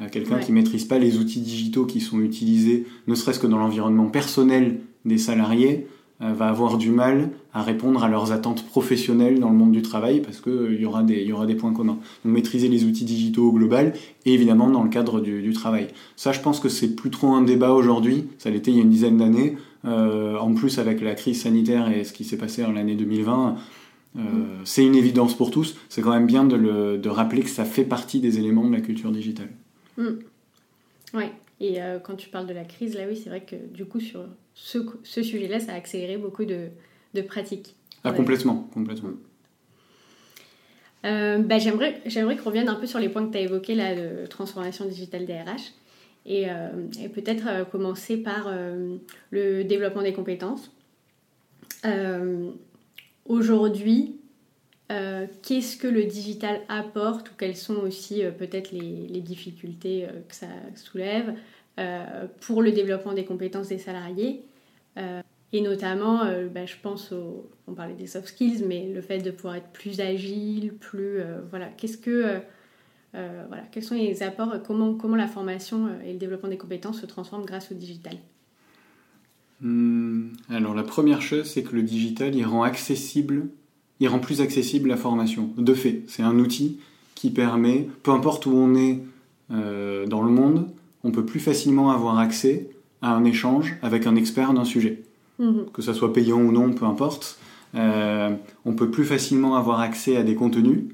Euh, quelqu'un qui ne maîtrise pas les outils digitaux qui sont utilisés, ne serait-ce que dans l'environnement personnel des salariés, euh, va avoir du mal à répondre à leurs attentes professionnelles dans le monde du travail parce qu'il euh, y, aura des, y aura des points communs. Donc maîtriser les outils digitaux au global et évidemment dans le cadre du, travail. Ça, je pense que c'est plus trop un débat aujourd'hui. Ça l'était il y a une dizaine d'années. Euh, en plus, avec la crise sanitaire et ce qui s'est passé en l'année 2020, c'est une évidence pour tous. C'est quand même bien de, le, de, rappeler que ça fait partie des éléments de la culture digitale. Mm. Oui, et quand tu parles de la crise, là oui, c'est vrai que du coup, sur ce, ce sujet-là, ça a accéléré beaucoup de, de pratiques. Ah, complètement, complètement. Euh, bah, j'aimerais, j'aimerais qu'on revienne un peu sur les points que tu as évoqués, de transformation digitale des RH. Et, euh, et peut-être euh, commencer par le développement des compétences. aujourd'hui, qu'est-ce que le digital apporte ou quelles sont aussi peut-être les, difficultés que ça soulève pour le développement des compétences des salariés? Euh, et notamment, euh, bah, je pense, on parlait des soft skills, mais le fait de pouvoir être plus agile, plus... Euh, voilà, qu'est-ce que... voilà, quels sont les apports, comment, comment la formation et le développement des compétences se transforment grâce au digital? Hmm, Alors la première chose, c'est que le digital, il rend accessible, il rend plus accessible la formation. De fait, c'est un outil qui permet, peu importe où on est dans le monde, on peut plus facilement avoir accès à un échange avec un expert d'un sujet. Mhm. Que ça soit payant ou non, peu importe. Euh, on peut plus facilement avoir accès à des contenus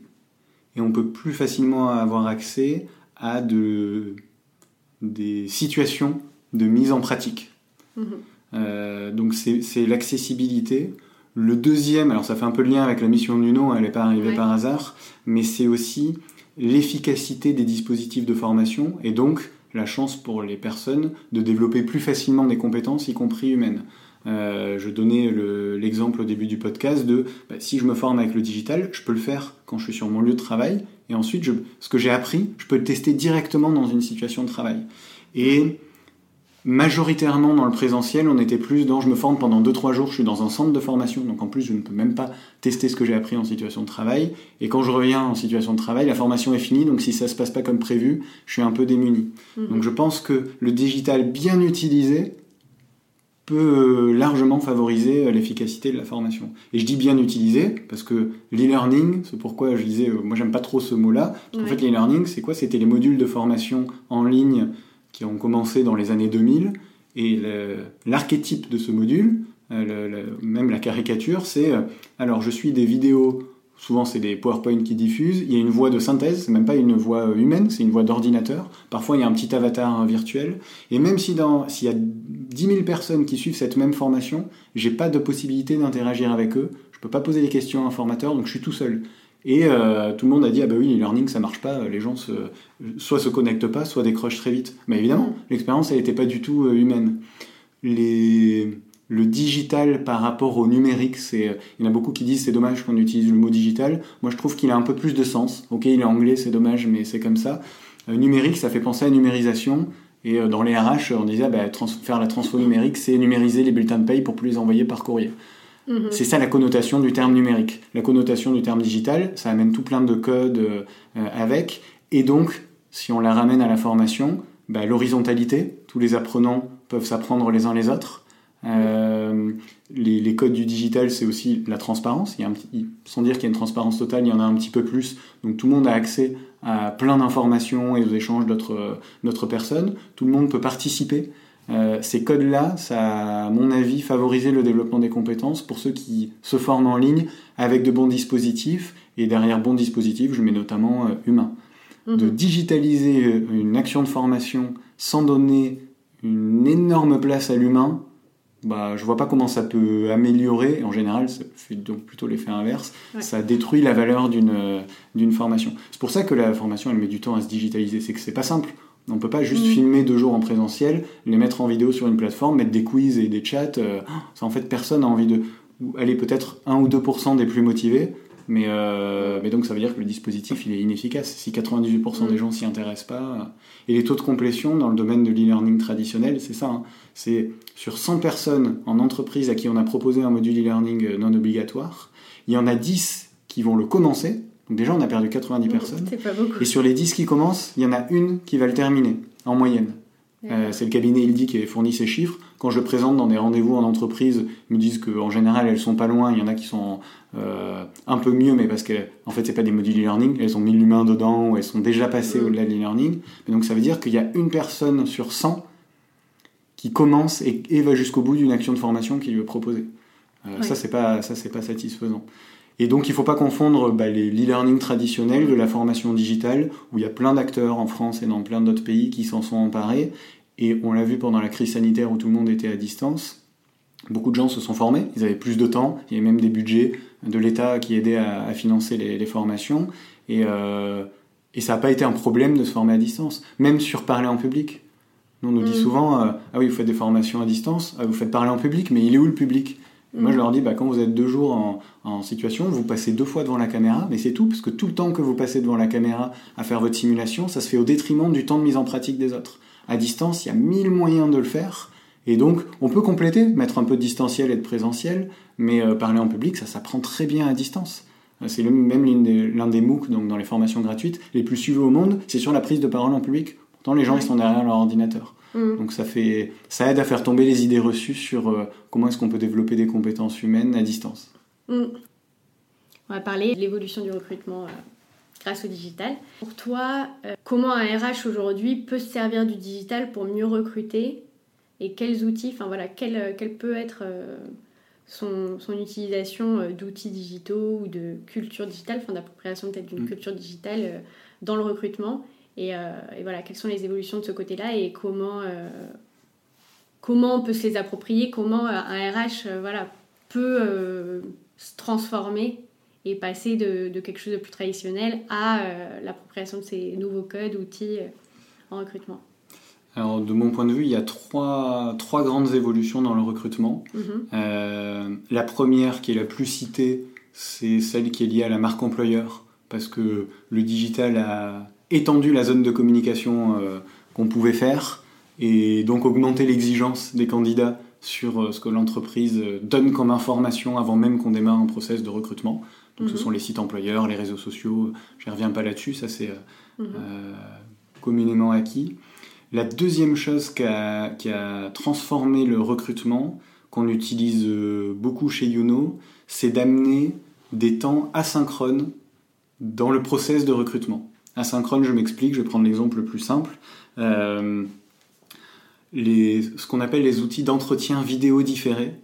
et on peut plus facilement avoir accès à de, des situations de mise en pratique. Mhm. Euh, donc c'est l'accessibilité. Le deuxième, alors ça fait un peu le lien avec la mission de Nuno, elle n'est pas arrivée par hasard, mais c'est aussi l'efficacité des dispositifs de formation et donc la chance pour les personnes de développer plus facilement des compétences, y compris humaines. Euh, je donnais l'exemple au début du podcast de bah, si je me forme avec le digital, je peux le faire quand je suis sur mon lieu de travail, et ensuite ce que j'ai appris, je peux le tester directement dans une situation de travail. Et majoritairement dans le présentiel, on était plus dans je me forme pendant 2-3 jours, je suis dans un centre de formation, donc en plus je ne peux même pas tester ce que j'ai appris en situation de travail. Et quand je reviens en situation de travail, la formation est finie, donc si ça se passe pas comme prévu, je suis un peu démuni. Mhm. Donc je pense que le digital bien utilisé peut largement favoriser l'efficacité de la formation. Et je dis bien utilisé parce que l'e-learning, c'est pourquoi je disais, euh, moi j'aime pas trop ce mot-là, parce qu'en fait l'e-learning c'est quoi? C'était les modules de formation en ligne qui ont commencé dans les années 2000. Et l'archétype de ce module, euh, même la caricature, c'est euh, alors je suis des vidéos, souvent c'est des PowerPoint qui diffusent, il y a une voix de synthèse, c'est même pas une voix humaine, c'est une voix d'ordinateur. Parfois il y a un petit avatar virtuel. Et même si s'il y a 10 000 personnes qui suivent cette même formation, j'ai pas de possibilité d'interagir avec eux, je peux pas poser des questions à un formateur, donc je suis tout seul. Et euh, tout le monde a dit ah bah oui, l'e-learning ça marche pas, les gens se, soit se connectent pas, soit décrochent très vite. Mais évidemment, mm. l'expérience elle n'était pas du tout euh, humaine. Les, le digital par rapport au numérique, c'est, il y en a beaucoup qui disent c'est dommage qu'on utilise le mot digital. Moi je trouve qu'il a un peu plus de sens. Ok, il est anglais, c'est dommage, mais c'est comme ça. Euh, numérique, ça fait penser à numérisation. Et dans les RH, on disait bah, faire la transfo numérique, c'est numériser les bulletins de paye pour plus les envoyer par courrier. Mhm. C'est ça la connotation du terme numérique. La connotation du terme digital, ça amène tout plein de codes euh, avec. Et donc, si on la ramène à la formation, bah, l'horizontalité, tous les apprenants peuvent s'apprendre les uns les autres. Euh, les, codes du digital, c'est aussi la transparence. Il y a un sans dire qu'il y a une transparence totale, il y en a un petit peu plus. Donc tout le monde a accès à plein d'informations et aux échanges d'autres personnes. Tout le monde peut participer. Euh, ces codes-là, ça a, à mon avis, favorisé le développement des compétences pour ceux qui se forment en ligne avec de bons dispositifs. Et derrière bons dispositifs, je mets notamment euh, humain. Mhm. De digitaliser une action de formation sans donner une énorme place à l'humain, bah, je vois pas comment ça peut améliorer. En général, ça fait donc plutôt l'effet inverse. Ça détruit la valeur d'une formation. C'est pour ça que la formation, elle met du temps à se digitaliser. C'est que c'est pas simple. On ne peut pas juste mm. filmer deux jours en présentiel, les mettre en vidéo sur une plateforme, mettre des quiz et des chats. Euh, ça, en fait, personne n'a envie de. Est peut-être 1 ou 2% des plus motivés, mais, euh, mais donc ça veut dire que le dispositif il est inefficace. Si 98% mm. des gens s'y intéressent pas. Et les taux de complétion dans le domaine de l'e-learning traditionnel, c'est ça. Hein. C'est sur 100 personnes en entreprise à qui on a proposé un module e-learning euh, non obligatoire, il y en a 10 qui vont le commencer, donc déjà, on a perdu 90 personnes. Et sur les 10 qui commencent, il y en a une qui va le terminer, en moyenne. Euh, c'est le cabinet Ildi qui a fourni ces chiffres. Quand je présente dans des rendez-vous en entreprise, ils me disent qu'en général, elles sont pas loin. Il y en a qui sont euh, un peu mieux, mais parce que en fait, c'est pas des modules e-learning. Elles ont mis l'humain dedans ou elles sont déjà passées au-delà de l'e-learning. Donc, ça veut dire qu'il y a une personne sur 100 qui commence et, va jusqu'au bout d'une action de formation qu'il lui est proposée. Euh, Ça, c'est pas ça, c'est pas satisfaisant. Et donc il ne faut pas confondre bah, l'e-learning traditionnel de la formation digitale, où il y a plein d'acteurs en France et dans plein d'autres pays qui s'en sont emparés. Et on l'a vu pendant la crise sanitaire où tout le monde était à distance. Beaucoup de gens se sont formés, ils avaient plus de temps, il y avait même des budgets de l'État qui aidaient à, financer les, formations. Et, euh, et ça n'a pas été un problème de se former à distance, même sur parler en public. Nous, on nous dit mm. souvent, euh, ah oui, vous faites des formations à distance, ah, vous faites parler en public, mais il est où le public? Moi, je leur dis, bah, quand vous êtes deux jours en, situation, vous passez deux fois devant la caméra, mais c'est tout, parce que tout le temps que vous passez devant la caméra à faire votre simulation, ça se fait au détriment du temps de mise en pratique des autres. À distance, il y a mille moyens de le faire, et donc on peut compléter, mettre un peu de distanciel et de présentiel, mais euh, parler en public, ça s'apprend très bien à distance. Euh, c'est même l'un des, MOOC, donc dans les formations gratuites, les plus suivis au monde, c'est sur la prise de parole en public. Pourtant, les gens, ils sont derrière leur ordinateur. Mm. Donc ça, fait, ça aide à faire tomber les idées reçues sur euh, comment est-ce qu'on peut développer des compétences humaines à distance. Mm. On va parler de l'évolution du recrutement euh, grâce au digital. Pour toi, euh, comment un RH aujourd'hui peut se servir du digital pour mieux recruter et quels outils, enfin voilà, quelle, peut être son, son, utilisation d'outils digitaux ou de culture digitale, enfin d'appropriation peut-être d'une mm. culture digitale dans le recrutement euh, et, voilà, quelles sont les évolutions de ce côté-là et comment, euh, comment on peut se les approprier, comment euh, un RH voilà, peut se transformer et passer de, de, quelque chose de plus traditionnel à l'appropriation de ces nouveaux codes, outils en recrutement. Alors, de mon point de vue, il y a trois, trois grandes évolutions dans le recrutement. Mhm. la première, qui est la plus citée, c'est celle qui est liée à la marque employeur, parce que le digital a étendu la zone de communication euh, qu'on pouvait faire. et donc augmenter l'exigence des candidats sur euh, ce que l'entreprise euh, donne comme information avant même qu'on démarre un process de recrutement. Donc ce Mhm. sont les sites employeurs, les réseaux sociaux, je ne reviens pas là-dessus, ça c'est euh, Mhm. euh, communément acquis. La deuxième chose qui a, qui a transformé le recrutement, qu'on utilise euh, beaucoup chez Youno, c'est d'amener des temps asynchrones dans le process de recrutement. Asynchrone, je m'explique, je vais prendre l'exemple le plus simple. Euh, les, ce qu'on appelle les outils d'entretien vidéo différé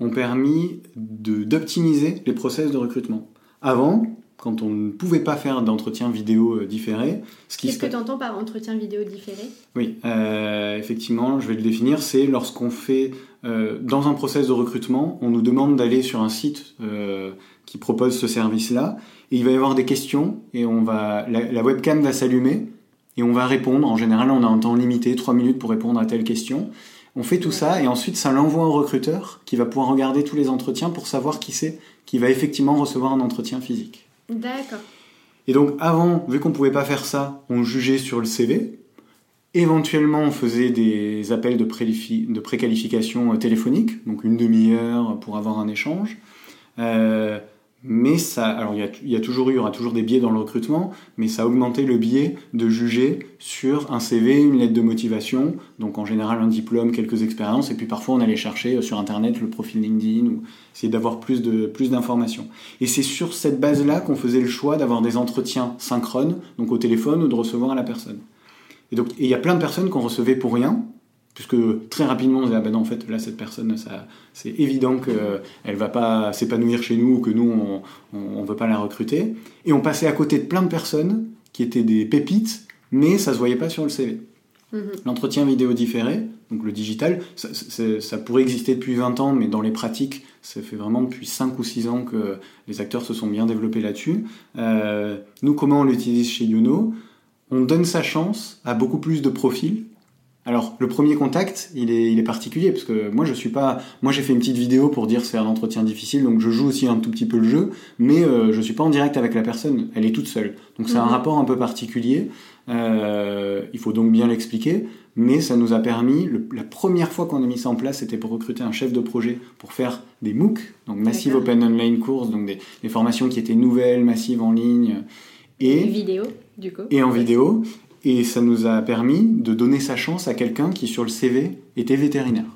ont permis d'optimiser les process de recrutement. Avant, quand on ne pouvait pas faire d'entretien vidéo euh, différé, ce qui Qu'est-ce que tu entends par entretien vidéo différé? Oui, euh, effectivement, je vais le définir. C'est lorsqu'on fait, euh, dans un process de recrutement, on nous demande d'aller sur un site euh, qui propose ce service-là, et il va y avoir des questions, et on va, la, la webcam va s'allumer, et on va répondre. En général, on a un temps limité, 3 minutes pour répondre à telle question. On fait tout ça, et ensuite, ça l'envoie au recruteur, qui va pouvoir regarder tous les entretiens pour savoir qui c'est qui va effectivement recevoir un entretien physique. D'accord. Et donc avant, vu qu'on pouvait pas faire ça, on jugeait sur le CV. Éventuellement, on faisait des appels de, de préqualification euh, téléphonique, donc une demi-heure pour avoir un échange. Euh, mais ça, alors il y, a, toujours eu, il y aura toujours des biais dans le recrutement, mais ça a augmenté le biais de juger sur un CV, une lettre de motivation, donc en général un diplôme, quelques expériences, et puis parfois on allait chercher euh, sur internet le profil LinkedIn ou essayer d'avoir plus de plus d'informations. Et c'est sur cette base-là qu'on faisait le choix d'avoir des entretiens synchrones, donc au téléphone ou de recevoir à la personne. Et donc il y a plein de personnes qu'on recevait pour rien, puisque très rapidement on disait ah ben non en fait là cette personne ça c'est évident qu'elle va pas s'épanouir chez nous ou que nous on, on, on veut pas la recruter. Et on passait à côté de plein de personnes qui étaient des pépites, mais ça se voyait pas sur le CV. Mhm. L'entretien vidéo différé, donc le digital, ça pourrait exister depuis 20 ans, mais dans les pratiques, ça fait vraiment depuis 5 ou 6 ans que les acteurs se sont bien développés là-dessus. Euh, nous, comment on l'utilise chez Youno? On donne sa chance à beaucoup plus de profils. Alors, le premier contact, il est, il est particulier, parce que moi, je suis pas... Moi, j'ai fait une petite vidéo pour dire c'est un entretien difficile, donc je joue aussi un tout petit peu le jeu, mais euh, je suis pas en direct avec la personne, elle est toute seule. Donc c'est un Mhm. rapport un peu particulier. Euh, il faut donc bien l'expliquer, mais ça nous a permis, le- la première fois qu'on a mis ça en place, c'était pour recruter un chef de projet pour faire des MOOC, donc Massive. Open Online Course, donc des, des formations qui étaient nouvelles, massives en ligne, et, Vidéo, du coup. et en vidéo. Et ça nous a permis de donner sa chance à quelqu'un qui, sur le CV, était vétérinaire.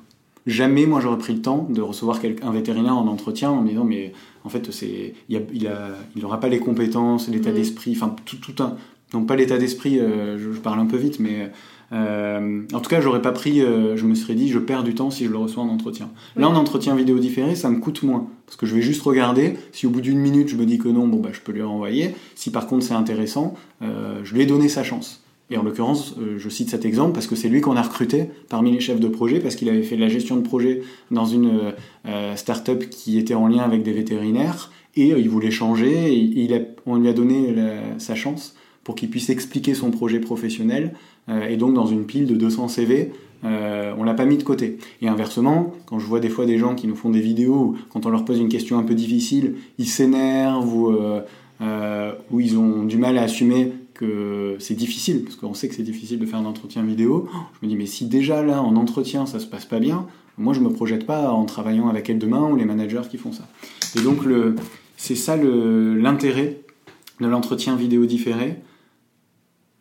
Jamais, moi, j'aurais pris le temps de recevoir un vétérinaire en entretien en me disant, mais en fait, c'est, il, a, il, pas les compétences, l'état Mhm. d'esprit, enfin, tout, tout un. Non, pas l'état d'esprit, euh, je, je parle un peu vite, mais euh, en tout cas, j'aurais pas pris. euh, je me serais dit, je perds du temps si je le reçois en entretien. Là, en entretien vidéo différé, ça me coûte moins. Parce que je vais juste regarder. Si au bout d'une minute, je me dis que non, bon, bah, je peux lui renvoyer. Si par contre c'est intéressant, euh, je lui ai donné sa chance. Et en l'occurrence, euh, je cite cet exemple parce que c'est lui qu'on a recruté parmi les chefs de projet parce qu'il avait fait de la gestion de projet dans une euh, euh, start-up qui était en lien avec des vétérinaires et il voulait changer et on lui a donné sa chance pour qu'il puisse expliquer son projet professionnel et donc dans une pile de 200 CV, euh, on l'a pas mis de côté. Et inversement, quand je vois des fois des gens qui nous font des vidéos quand on leur pose une question un peu difficile, ils s'énervent ou ils ont du mal à assumer que c'est difficile, parce qu'on sait que c'est difficile de faire un entretien vidéo. Je me dis, mais si déjà là, en entretien, ça se passe pas bien, moi je me projette pas en travaillant avec elle demain ou les managers qui font ça. Et donc, c'est ça l'intérêt de l'entretien vidéo différé.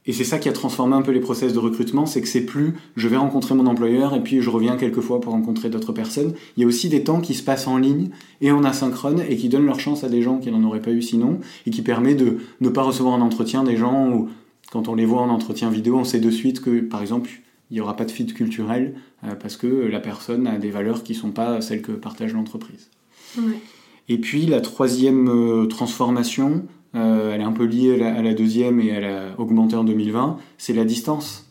Et c'est ça qui a transformé un peu les process de recrutement, c'est que c'est plus je vais rencontrer mon employeur et puis je reviens quelques fois pour rencontrer d'autres personnes. Il y a aussi des temps qui se passent en ligne et en asynchrone et qui donnent leur chance à des gens qui n'en auraient pas eu sinon et qui permet de ne pas recevoir en entretien des gens où quand on les voit en entretien vidéo, on sait de suite que par exemple il n'y aura pas de fit culturel euh, parce que la personne a des valeurs qui ne sont pas celles que partage l'entreprise. Ouais. Et puis la troisième euh, transformation, euh, elle est un peu liée à la, à la deuxième et elle a augmenté en 2020, c'est la distance.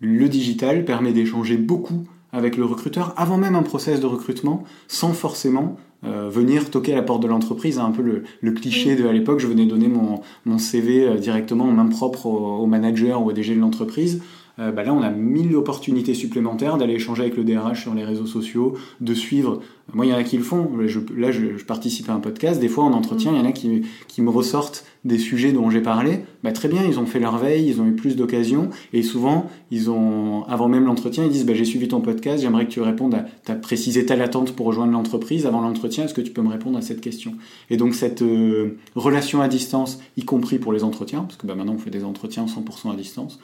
Le digital permet d'échanger beaucoup avec le recruteur avant même un process de recrutement sans forcément euh, venir toquer à la porte de l'entreprise. Un peu le, le cliché de à l'époque, je venais donner mon, mon CV euh, directement en main propre au, au manager ou au DG de l'entreprise. Euh, bah là on a mille opportunités supplémentaires d'aller échanger avec le DRH sur les réseaux sociaux, de suivre. Moi, il y en a qui le font. là, je, participe à un podcast. Des fois, en entretien, il y en a qui, qui me ressortent des sujets dont j'ai parlé. Bah, très bien, ils ont fait leur veille, ils ont eu plus d'occasions. Et souvent, ils ont, avant même l'entretien, ils disent bah, J'ai suivi ton podcast, j'aimerais que tu répondes à. Tu as précisé telle attente pour rejoindre l'entreprise. Avant l'entretien, est-ce que tu peux me répondre à cette question? Et donc, cette euh, relation à distance, y compris pour les entretiens, parce que bah, maintenant, on fait des entretiens 100% à distance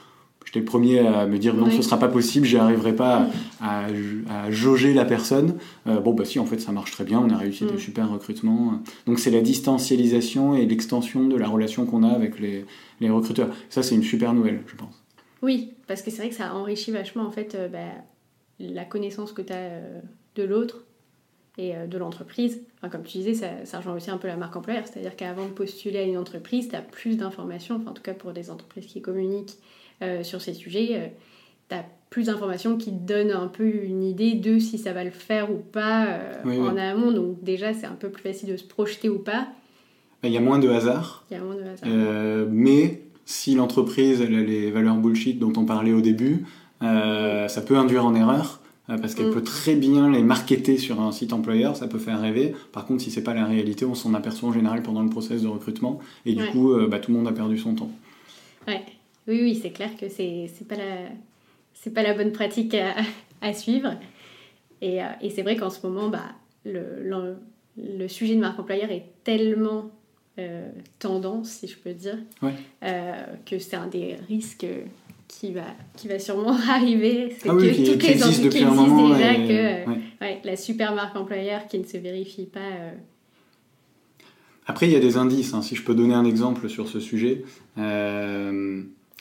j'étais le premier à me dire non, ce sera pas possible, j'y arriverai pas à, jauger la personne. Euh, bon, bah si, en fait, ça marche très bien, on a réussi des mm. super recrutements. Donc, c'est la distancialisation et l'extension de la relation qu'on a avec les, les recruteurs. Ça, c'est une super nouvelle, je pense. Oui, parce que c'est vrai que ça enrichit vachement, en fait, euh, bah, la connaissance que tu as euh, de l'autre et de l'entreprise. Enfin, comme tu disais, ça, ça, rejoint aussi un peu la marque employeur, c'est-à-dire qu'avant de postuler à une entreprise, tu as plus d'informations, enfin, en tout cas pour des entreprises qui communiquent euh, sur ces sujets, euh, tu as plus d'informations qui te donnent un peu une idée de si ça va le faire ou pas euh, en amont. Donc déjà, c'est un peu plus facile de se projeter ou pas. Il y a moins de hasard. Il y a moins de hasard. mais si l'entreprise a les valeurs bullshit dont on parlait au début, ça peut induire en erreur parce qu'elle mm. peut très bien les marketer sur un site employeur, ça peut faire rêver. Par contre, si c'est pas la réalité, on s'en aperçoit en général pendant le process de recrutement et du coup, bah, tout le monde a perdu son temps. Ouais. Oui, oui, c'est clair que c'est n'est pas, la, pas la bonne pratique à, suivre. Et, euh, et c'est vrai qu'en ce moment, bah, le, le, sujet de marque employeur est tellement euh, tendance, si je peux dire, euh, que c'est un des risques qui va, qui va sûrement [LAUGHS] arriver. C'est ah que qui, toutes les entreprises déjà que la super marque employeur qui ne se vérifie pas. Après, il y a des indices. Hein. Si je peux donner un exemple sur ce sujet,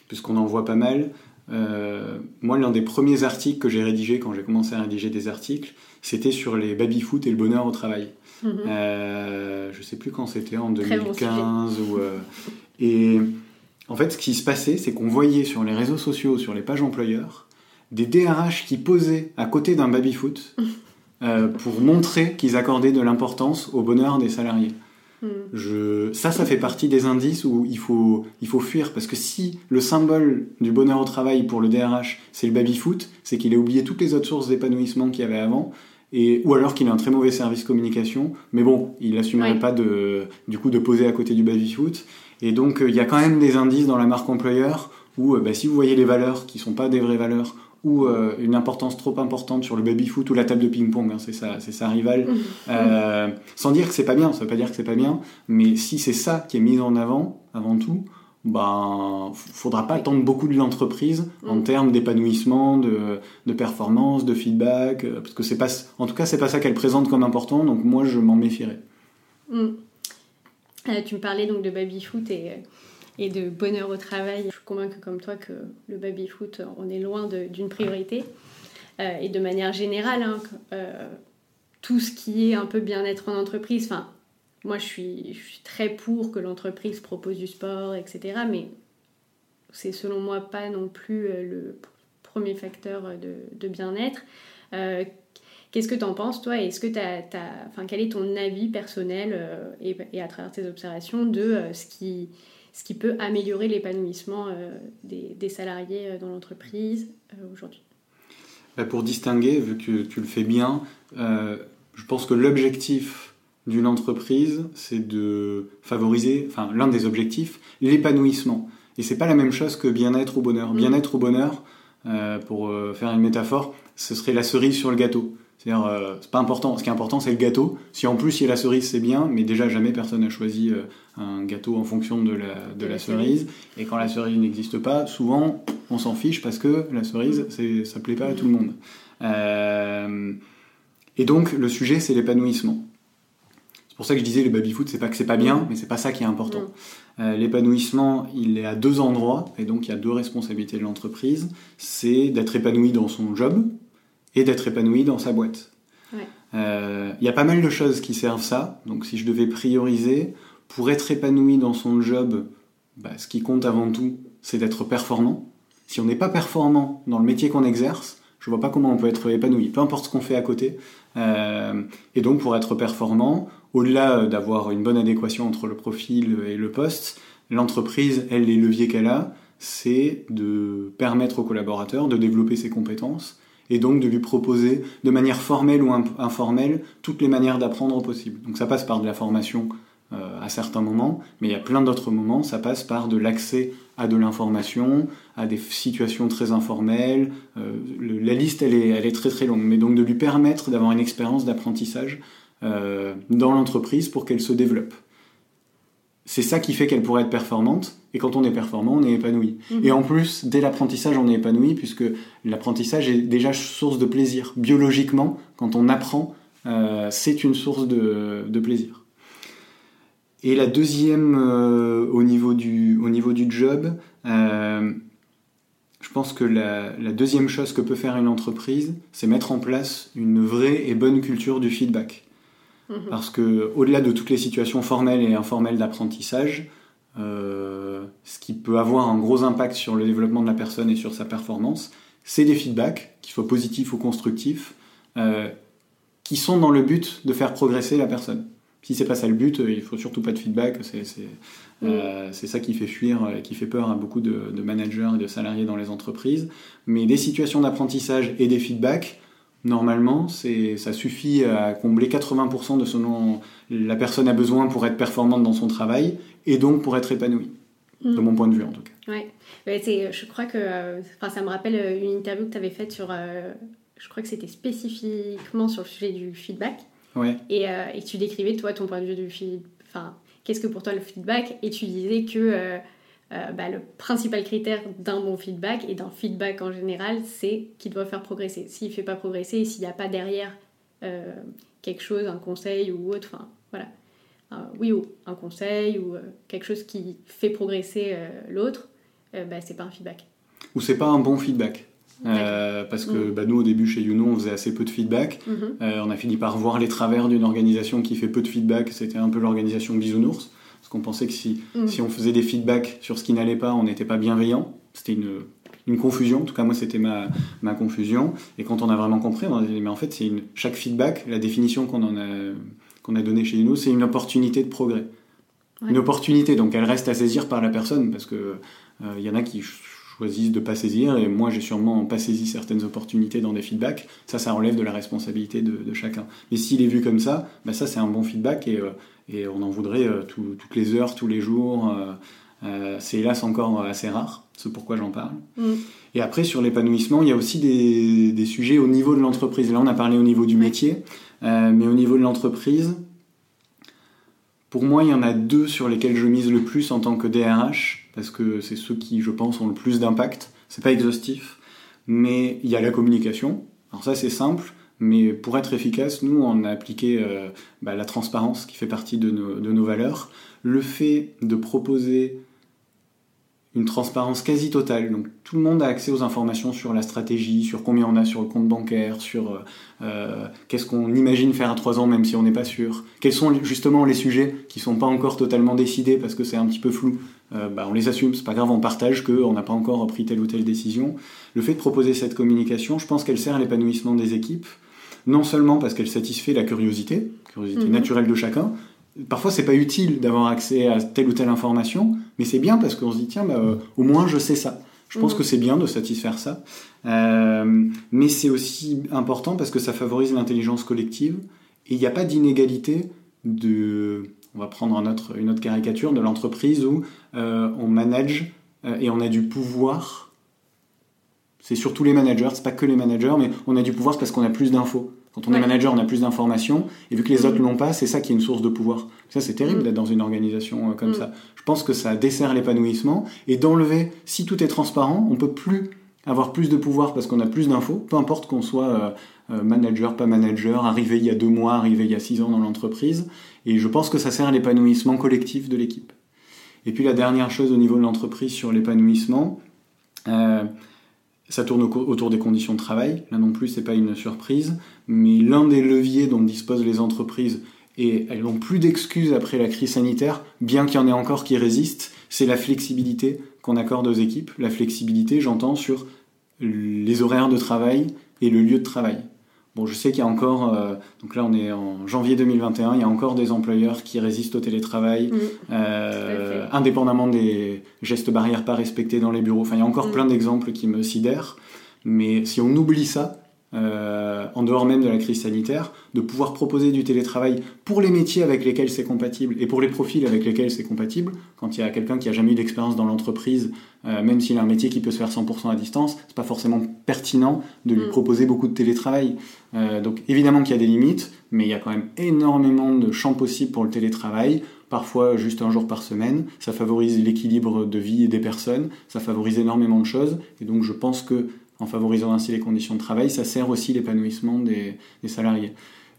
puisqu'on en voit pas mal. Euh, moi, l'un des premiers articles que j'ai rédigé quand j'ai commencé à rédiger des articles, c'était sur les baby-foot et le bonheur au travail. Mhm. Euh, je sais plus quand c'était, en 2015 ou. Euh, et en fait, ce qui se passait, c'est qu'on voyait sur les réseaux sociaux, sur les pages employeurs, des DRH qui posaient à côté d'un baby-foot euh, pour montrer qu'ils accordaient de l'importance au bonheur des salariés. Je... Ça, ça fait partie des indices où il faut, il faut fuir. Parce que si le symbole du bonheur au travail pour le DRH, c'est le baby-foot, c'est qu'il a oublié toutes les autres sources d'épanouissement qu'il y avait avant. Et, ou alors qu'il a un très mauvais service communication. Mais bon, il n'assumerait pas de, du coup de poser à côté du baby-foot. Et donc, euh, il y a quand même des indices dans la marque employeur où, euh, bah, si vous voyez les valeurs qui sont pas des vraies valeurs, ou euh, une importance trop importante sur le baby-foot ou la table de ping-pong, hein, c'est sa, sa rivale. [LAUGHS] Euh, sans dire que c'est pas bien, ça veut pas dire que c'est pas bien, mais si c'est ça qui est mis en avant, avant tout, ben, faudra pas attendre beaucoup de l'entreprise en mmh. termes d'épanouissement, de, de, performance, de feedback, euh, parce que c'est pas, en tout cas, c'est pas ça qu'elle présente comme important, donc moi je m'en méfierais. Mmh. tu me parlais donc de baby-foot et et de bonheur au travail. Je suis convaincue comme toi que le baby-foot, on est loin d'une priorité. Euh, et de manière générale, hein, euh, tout ce qui est un peu bien-être en entreprise, enfin, moi je suis, très pour que l'entreprise propose du sport, etc. Mais c'est selon moi pas non plus euh, le premier facteur de, bien-être. Qu'est-ce que tu en penses, toi? Est-ce que tu as, enfin, quel est ton avis personnel et, à travers tes observations de ce qui ce qui peut améliorer l'épanouissement euh, des, salariés euh, dans l'entreprise euh, aujourd'hui bah, Pour distinguer, vu que tu le fais bien, je pense que l'objectif d'une entreprise, c'est de favoriser, enfin l'un des objectifs, l'épanouissement. Et c'est pas la même chose que bien-être ou bonheur. Mm. Bien-être ou bonheur, pour faire une métaphore, ce serait la cerise sur le gâteau. C'est-à-dire, euh, c'est pas important. Ce qui est important, c'est le gâteau. Si en plus il y a la cerise, c'est bien, mais déjà jamais personne n'a choisi euh, un gâteau en fonction de la, de la cerise. Et quand la cerise n'existe pas, souvent on s'en fiche parce que la cerise, c'est, ça plaît pas à tout le monde. Euh, et donc le sujet, c'est l'épanouissement. C'est pour ça que je disais le baby-foot, c'est pas que c'est pas bien, mais c'est pas ça qui est important. l'épanouissement, il est à deux endroits, et donc il y a deux responsabilités de l'entreprise. C'est d'être épanoui dans son job, et d'être épanoui dans sa boîte. Il euh, y a pas mal de choses qui servent ça. Donc si je devais prioriser, pour être épanoui dans son job, bah, ce qui compte avant tout, c'est d'être performant. Si on n'est pas performant dans le métier qu'on exerce, je vois pas comment on peut être épanoui, peu importe ce qu'on fait à côté. Euh, et donc pour être performant, au-delà d'avoir une bonne adéquation entre le profil et le poste, l'entreprise, elle, les leviers qu'elle a, c'est de permettre au collaborateur de développer ses compétences et donc de lui proposer de manière formelle ou informelle toutes les manières d'apprendre possibles. Donc ça passe par de la formation euh, à certains moments, mais il y a plein d'autres moments, ça passe par de l'accès à de l'information, à des situations très informelles. Euh, la liste, elle est, très très longue, mais donc de lui permettre d'avoir une expérience d'apprentissage euh, dans l'entreprise pour qu'elle se développe. C'est ça qui fait qu'elle pourrait être performante, et quand on est performant, on est épanoui. Mhm. Et en plus, dès l'apprentissage, on est épanoui, puisque l'apprentissage est déjà source de plaisir. Biologiquement, quand on apprend, euh, c'est une source de, de, plaisir. Et la deuxième, euh, au, niveau du, au niveau du job, euh, je pense que la, la, deuxième chose que peut faire une entreprise, c'est mettre en place une vraie et bonne culture du feedback. Mhm. Parce que, au-delà de toutes les situations formelles et informelles d'apprentissage, euh, ce qui peut avoir un gros impact sur le développement de la personne et sur sa performance, c'est des feedbacks, qu'ils soient positifs ou constructifs, euh, qui sont dans le but de faire progresser la personne. Si c'est pas ça le but, il faut surtout pas de feedback. C'est euh, ça qui fait fuir et qui fait peur à beaucoup de, de, managers et de salariés dans les entreprises. Mais des situations d'apprentissage et des feedbacks, normalement, ça suffit à combler 80% de ce dont la personne a besoin pour être performante dans son travail et donc pour être épanouie. De mon point de vue, en tout cas. Ouais. je crois que ça me rappelle euh, une interview que tu avais faite sur. Euh, je crois que c'était spécifiquement sur le sujet du feedback. Ouais. Et, euh, et, tu décrivais, toi, ton point de vue du feedback. Enfin, qu'est-ce que pour toi le feedback? Et tu disais que euh, bah, le principal critère d'un bon feedback et d'un feedback en général, c'est qu'il doit faire progresser. S'il ne fait pas progresser, s'il n'y a pas derrière euh, quelque chose, un conseil ou autre, enfin voilà, oui ou un conseil ou euh, quelque chose qui fait progresser l'autre, bah, c'est pas un feedback. Ou c'est pas un bon feedback. parce que mm. bah, nous, au début, chez Youno, on faisait assez peu de feedback. Mm-hmm. on a fini par voir les travers d'une organisation qui fait peu de feedback. C'était un peu l'organisation bisounours. Parce qu'on pensait que si, mm. si on faisait des feedbacks sur ce qui n'allait pas, on n'était pas bienveillant. C'était une, une, confusion. En tout cas, moi, c'était ma, ma, confusion. Et quand on a vraiment compris, on a dit, mais en fait, c'est une, chaque feedback, la définition qu'on en a, qu'on a donnée chez nous, c'est une opportunité de progrès. Une opportunité, donc elle reste à saisir par la personne, parce que il euh, y en a qui choisissent de pas saisir, et moi j'ai sûrement pas saisi certaines opportunités dans des feedbacks. Ça, ça relève de la responsabilité de, de chacun. Mais s'il est vu comme ça, bah ça c'est un bon feedback, et euh, et on en voudrait euh, toutes les heures, tous les jours. Euh, euh, c'est hélas encore assez rare, c'est pourquoi j'en parle. Mm. Et après, sur l'épanouissement, il y a aussi des, sujets au niveau de l'entreprise. Là, on a parlé au niveau du métier, mais au niveau de l'entreprise, pour moi, il y en a deux sur lesquels je mise le plus en tant que DRH, parce que c'est ceux qui, je pense, ont le plus d'impact. C'est pas exhaustif, mais il y a la communication. Alors ça, c'est simple. Mais pour être efficace, nous, on a appliqué euh, bah, la transparence qui fait partie de nos, valeurs. Le fait de proposer une transparence quasi totale. Donc tout le monde a accès aux informations sur la stratégie, sur combien on a sur le compte bancaire, sur euh, euh qu'est-ce qu'on imagine faire à trois ans même si on n'est pas sûr. Quels sont justement les sujets qui sont pas encore totalement décidés parce que c'est un petit peu flou. Bah, on les assume, c'est pas grave, on partage qu'on n'a pas encore pris telle ou telle décision. Le fait de proposer cette communication, je pense qu'elle sert à l'épanouissement des équipes non seulement parce qu'elle satisfait la curiosité, curiosité mhm. naturelle de chacun, parfois c'est pas utile d'avoir accès à telle ou telle information, mais c'est bien parce qu'on se dit tiens, bah, euh, au moins je sais ça. Je pense mhm. que c'est bien de satisfaire ça, euh, mais c'est aussi important parce que ça favorise l'intelligence collective et il n'y a pas d'inégalité de. On va prendre un autre, une autre caricature de l'entreprise où euh, on manage et on a du pouvoir. C'est surtout les managers, c'est pas que les managers, mais on a du pouvoir parce qu'on a plus d'infos. Quand on est manager, on a plus d'informations, et vu que les autres ne mm. l'ont pas, c'est ça qui est une source de pouvoir. Ça, c'est terrible mm. d'être dans une organisation euh, comme mm. ça. Je pense que ça dessert l'épanouissement, et d'enlever, si tout est transparent, on peut plus avoir plus de pouvoir parce qu'on a plus d'infos, peu importe qu'on soit euh, euh, manager, pas manager, arrivé il y a deux mois, arrivé il y a six ans dans l'entreprise, et je pense que ça sert à l'épanouissement collectif de l'équipe. Et puis la dernière chose au niveau de l'entreprise sur l'épanouissement, ça tourne autour des conditions de travail. Là non plus, c'est pas une surprise. Mais l'un des leviers dont disposent les entreprises, et elles n'ont plus d'excuses après la crise sanitaire, bien qu'il y en ait encore qui résistent, c'est la flexibilité qu'on accorde aux équipes. La flexibilité, j'entends, sur les horaires de travail et le lieu de travail. Bon, je sais qu'il y a encore, euh, donc là on est en janvier 2021, il y a encore des employeurs qui résistent au télétravail, Mm. euh, indépendamment des gestes barrières pas respectés dans les bureaux. Enfin, il y a encore Mm. plein d'exemples qui me sidèrent. Mais si on oublie ça, euh, en dehors même de la crise sanitaire, de pouvoir proposer du télétravail pour les métiers avec lesquels c'est compatible et pour les profils avec lesquels c'est compatible, quand il y a quelqu'un qui a jamais eu d'expérience dans l'entreprise, euh, même s'il a un métier qui peut se faire 100% à distance, c'est pas forcément pertinent de lui Mm. proposer beaucoup de télétravail. Euh, donc évidemment qu'il y a des limites, mais il y a quand même énormément de champs possibles pour le télétravail. Parfois juste un jour par semaine, ça favorise l'équilibre de vie des personnes, ça favorise énormément de choses, et donc je pense que en favorisant ainsi les conditions de travail, ça sert aussi l'épanouissement des, salariés.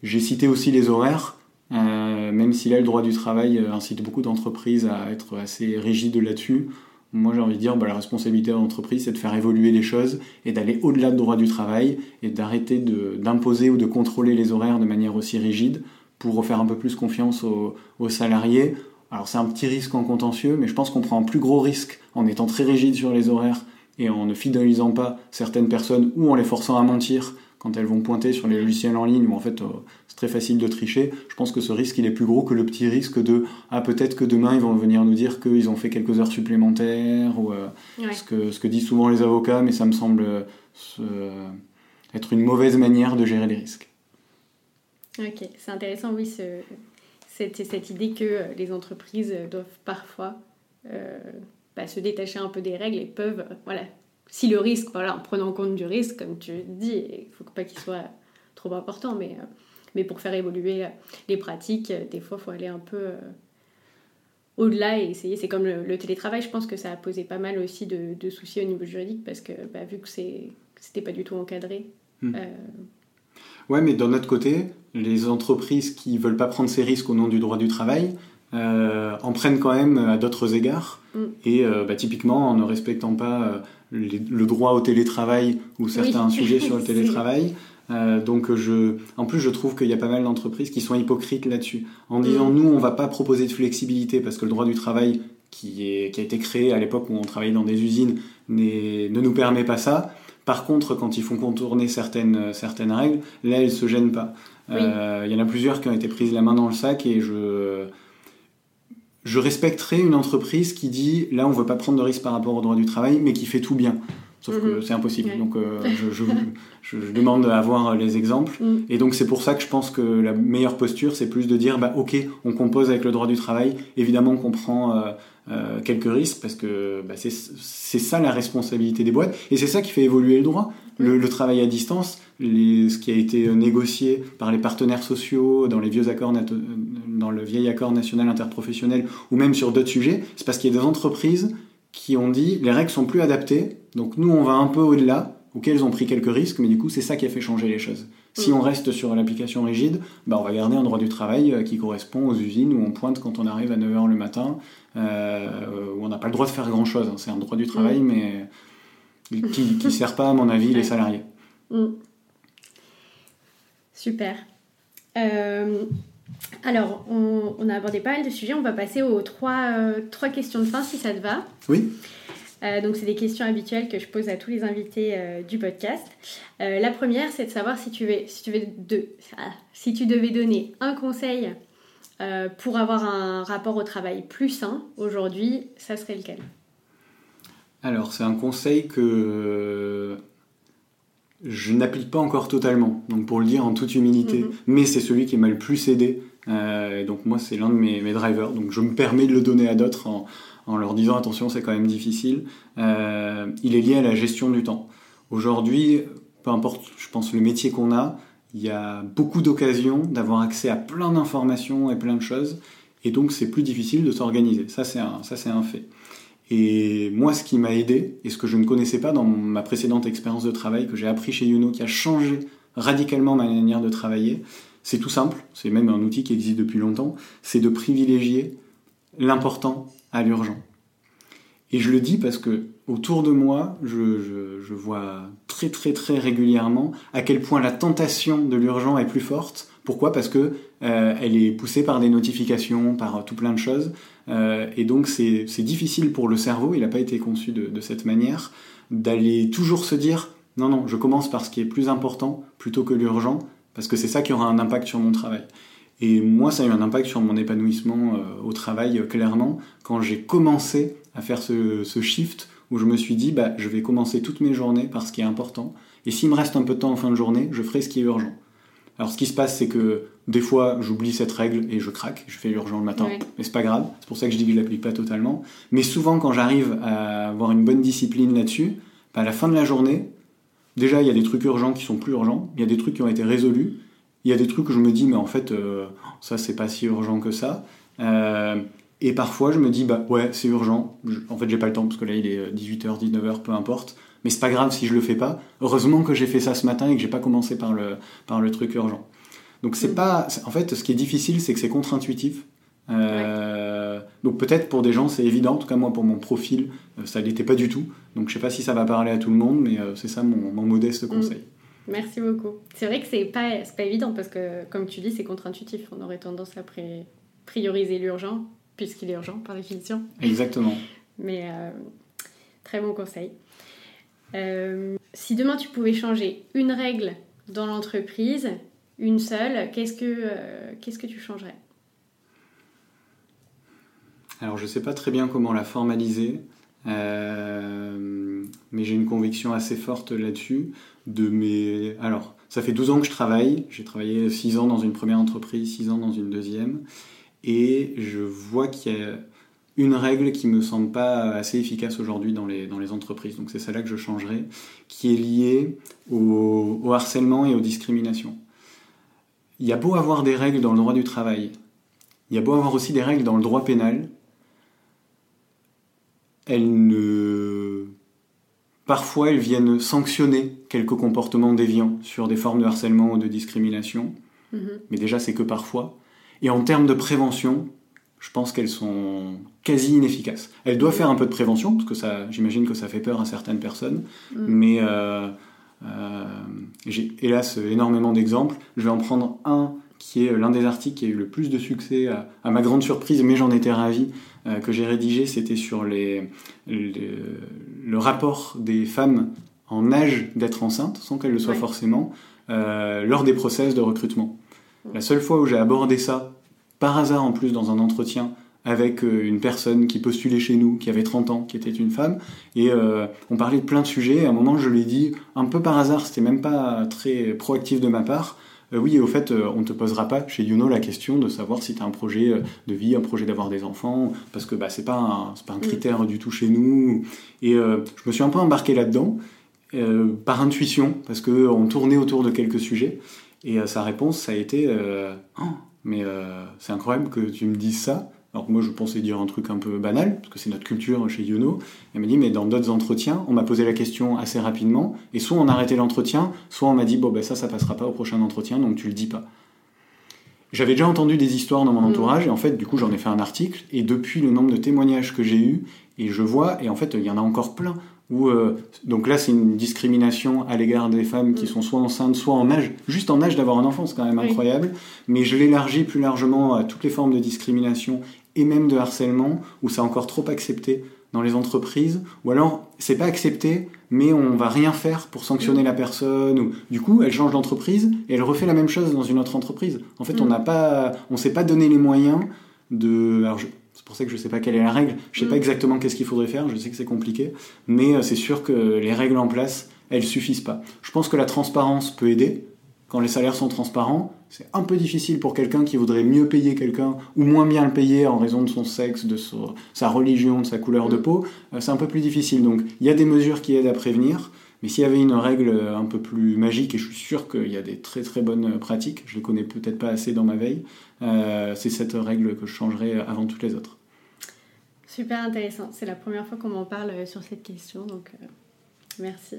J'ai cité aussi les horaires, euh, même si là le droit du travail euh, incite beaucoup d'entreprises à être assez rigides là-dessus. Moi j'ai envie de dire, bah, la responsabilité de l'entreprise, c'est de faire évoluer les choses et d'aller au-delà du droit du travail et d'arrêter d'imposer ou de contrôler les horaires de manière aussi rigide pour faire un peu plus confiance aux, aux salariés. Alors c'est un petit risque en contentieux, mais je pense qu'on prend un plus gros risque en étant très rigide sur les horaires et en ne fidélisant pas certaines personnes ou en les forçant à mentir quand elles vont pointer sur les logiciels en ligne où en fait euh, c'est très facile de tricher, je pense que ce risque il est plus gros que le petit risque de ah peut-être que demain ils vont venir nous dire qu'ils ont fait quelques heures supplémentaires ou euh, Ouais. ce, que, ce que disent souvent les avocats, mais ça me semble euh, être une mauvaise manière de gérer les risques. Ok, c'est intéressant, oui, ce- cette, cette idée que les entreprises doivent parfois bah, se détacher un peu des règles et peuvent, euh, voilà, si le risque, voilà, en prenant en compte du risque, comme tu dis, il faut pas qu'il soit trop important, mais, euh, mais pour faire évoluer euh, les pratiques, des fois, il faut aller un peu au-delà et essayer. C'est comme le, le télétravail, je pense que ça a posé pas mal aussi de, de soucis au niveau juridique parce que bah, vu que c'était pas du tout encadré. Euh, Ouais, mais d'un autre côté, les entreprises qui veulent pas prendre ces risques au nom du droit du travail euh, en prennent quand même à d'autres égards. Mm. Et euh, bah, typiquement, en ne respectant pas euh, les- le droit au télétravail ou certains Oui. sujets sur le [LAUGHS] télétravail. Euh, donc je, en plus, je trouve qu'il y a pas mal d'entreprises qui sont hypocrites là-dessus, en disant Mm. nous, on va pas proposer de flexibilité parce que le droit du travail qui, est, qui a été créé à l'époque où on travaillait dans des usines ne nous permet pas ça. Par contre, quand ils font contourner certaines, certaines règles, là, ils se gênent pas. Oui. Euh, Il y en a plusieurs qui ont été prises la main dans le sac et je, je respecterai une entreprise qui dit là, on veut pas prendre de risques par rapport au droit du travail, mais qui fait tout bien. Sauf que Mhm. c'est impossible. Ouais. Donc, euh, je, je, je- je demande à avoir les exemples. Mm. Et donc, c'est pour ça que je pense que la meilleure posture, c'est plus de dire bah, ok, on compose avec le droit du travail. Évidemment qu'on prend euh, euh, quelques risques parce que bah, c'est ça la responsabilité des boîtes. Et c'est ça qui fait évoluer le droit. Le, le travail à distance, les, ce qui a été négocié par les partenaires sociaux dans les vieux accords, nat- dans le vieil accord national interprofessionnel ou même sur d'autres sujets, c'est parce qu'il y a des entreprises qui ont dit les règles sont plus adaptées, donc nous on va un peu au-delà, auxquelles ont pris quelques risques, mais du coup c'est ça qui a fait changer les choses. Si Mm. on reste sur l'application rigide, bah, on va garder un droit du travail euh, qui correspond aux usines où on pointe quand on arrive à 9h le matin, euh, où on n'a pas le droit de faire grand-chose. hein. C'est un droit du travail, mais qui ne sert pas, à mon avis, les salariés. Mm. Super. Euh, alors, on, on a abordé pas mal de sujets. On va passer aux trois, euh, trois questions de fin, si ça te va. Oui Euh, donc, c'est des questions habituelles que je pose à tous les invités du podcast. La première, c'est de savoir si tu, vais, si, tu vais de, ah, si tu devais donner un conseil pour avoir un rapport au travail plus sain aujourd'hui, ça serait lequel? Alors, c'est un conseil que je n'applique pas encore totalement, donc pour le dire en toute humilité, Mhm. mais c'est celui qui m'a le plus aidé. Euh, et donc moi, c'est l'un de mes, mes drivers, donc je me permets de le donner à d'autres en, en leur disant attention, c'est quand même difficile. Euh, il est lié à la gestion du temps. Aujourd'hui, peu importe, je pense, le métier qu'on a, il y a beaucoup d'occasions d'avoir accès à plein d'informations et plein de choses, et donc c'est plus difficile de s'organiser. Ça, c'est un, ça, c'est un fait. Et moi, ce qui m'a aidé, et ce que je ne connaissais pas dans ma précédente expérience de travail, que j'ai appris chez Youno, qui a changé radicalement ma manière de travailler, c'est tout simple, c'est même un outil qui existe depuis longtemps, c'est de privilégier l'important à l'urgent. Et je le dis parce que autour de moi, je, vois très très très régulièrement à quel point la tentation de l'urgent est plus forte. Pourquoi? Parce que euh, elle est poussée par des notifications, par tout plein de choses. Euh, et donc c'est difficile pour le cerveau, il n'a pas été conçu de, cette manière, d'aller toujours se dire Non, non, je commence par ce qui est plus important plutôt que l'urgent, parce que c'est ça qui aura un impact sur mon travail. Et moi, ça a eu un impact sur mon épanouissement euh, au travail, euh, clairement, quand j'ai commencé à faire ce, ce, shift où je me suis dit, bah, je vais commencer toutes mes journées par ce qui est important. Et s'il me reste un peu de temps en fin de journée, je ferai ce qui est urgent. Alors, ce qui se passe, c'est que des fois, j'oublie cette règle et je craque, je fais l'urgent le matin. Mais c'est pas grave, c'est pour ça que je dis que je l'applique pas totalement. Mais souvent, quand j'arrive à avoir une bonne discipline là-dessus, bah, à la fin de la journée, déjà, il y a des trucs urgents qui sont plus urgents, il y a des trucs qui ont été résolus, il y a des trucs où je me dis, mais en fait, euh, ça, c'est pas si urgent que ça. Euh, et parfois, je me dis, bah ouais, c'est urgent. en fait, j'ai pas le temps parce que là, il est 18h, 19h, peu importe. Mais c'est pas grave si je le fais pas. Heureusement que j'ai fait ça ce matin et que j'ai pas commencé par le, par le truc urgent. Donc, c'est mm. pas. En fait, ce qui est difficile, c'est que c'est contre-intuitif. Euh, donc peut-être pour des gens c'est évident, en tout cas moi pour mon profil ça l'était pas du tout. Donc je sais pas si ça va parler à tout le monde, mais c'est ça mon, mon modeste mm. conseil. Merci beaucoup. C'est vrai que c'est pas, pas évident parce que, comme tu dis, c'est contre-intuitif. On aurait tendance à prioriser l'urgent, puisqu'il est urgent par définition. Exactement. [LAUGHS] Mais euh, très bon conseil. Euh, si demain tu pouvais changer une règle dans l'entreprise, une seule, qu'est-ce que, euh, qu'est-ce que tu changerais? Alors je ne sais pas très bien comment la formaliser. Euh, mais j'ai une conviction assez forte là-dessus. De mes... Alors, ça fait 12 ans que je travaille. J'ai travaillé 6 ans dans une première entreprise, 6 ans dans une deuxième. Et je vois qu'il y a une règle qui me semble pas assez efficace aujourd'hui dans les, dans les entreprises. Donc c'est celle-là que je changerai, qui est liée au, au harcèlement et aux discriminations. Il y a beau avoir des règles dans le droit du travail, il y a beau avoir aussi des règles dans le droit pénal, elles ne... Parfois, elles viennent sanctionner quelques comportements déviants sur des formes de harcèlement ou de discrimination. Mhm. Mais déjà, c'est que parfois. Et en termes de prévention, je pense qu'elles sont quasi inefficaces. Elles doivent faire un peu de prévention, parce que ça, j'imagine que ça fait peur à certaines personnes. Mhm. Mais euh, euh, j'ai hélas énormément d'exemples. Je vais en prendre un qui est l'un des articles qui a eu le plus de succès, à, ma grande surprise, mais j'en étais ravi, euh, que j'ai rédigé, c'était sur les, le rapport des femmes en âge d'être enceinte, sans qu'elles le soient forcément, lors des process de recrutement. La seule fois où j'ai abordé ça, par hasard en plus dans un entretien, avec euh, une personne qui postulait chez nous, qui avait 30 ans, qui était une femme, et on parlait de plein de sujets, à un moment je lui ai dit, un peu par hasard, c'était même pas très proactif de ma part, euh, oui, au fait, euh, on ne te posera pas chez Youno la question de savoir si tu as un projet euh, de vie, un projet d'avoir des enfants, parce que bah, ce n'est pas, un, pas un mm. critère du tout chez nous. Et je me suis un peu embarqué là-dedans, par intuition, parce qu'on tournait autour de quelques sujets. Et sa réponse, ça a été oh, Mais c'est incroyable que tu me dises ça. Alors moi je pensais dire un truc un peu banal, parce que c'est notre culture chez Yono. Elle m'a dit mais dans d'autres entretiens, on m'a posé la question assez rapidement, et soit on a arrêté l'entretien, soit on m'a dit bon ben ça ça passera pas au prochain entretien, donc tu le dis pas. J'avais déjà entendu des histoires dans mon mm. entourage, et en fait du coup j'en ai fait un article, et depuis le nombre de témoignages que j'ai eu, et je vois, et en fait il y en a encore plein, où, euh, donc là, c'est une discrimination à l'égard des femmes qui mm. sont soit enceintes, soit en âge, juste en âge d'avoir un enfant, c'est quand même incroyable. Mais je l'élargis plus largement à toutes les formes de discrimination et même de harcèlement, où c'est encore trop accepté dans les entreprises, ou alors c'est pas accepté, mais on va rien faire pour sanctionner la personne. Ou, du coup, elle change d'entreprise et elle refait la même chose dans une autre entreprise. En fait, on mm. n'a pas, on s'est pas donné les moyens de. Alors, pour ça que je sais pas quelle est la règle. Je sais pas mm. exactement qu'est-ce qu'il faudrait faire. Je sais que c'est compliqué, mais euh, c'est sûr que les règles en place, elles suffisent pas. Je pense que la transparence peut aider quand les salaires sont transparents, c'est un peu difficile pour quelqu'un qui voudrait mieux payer quelqu'un ou moins bien le payer en raison de son sexe, de sa religion, de sa couleur de mm. peau. Euh, c'est un peu plus difficile. Donc il y a des mesures qui aident à prévenir. Mais s'il y avait une règle un peu plus magique, et je suis sûr qu'il y a des très très bonnes pratiques, je ne les connais peut-être pas assez dans ma veille, euh, c'est cette règle que je changerais avant toutes les autres. Super intéressant. C'est la première fois qu'on m'en parle euh, sur cette question, donc merci.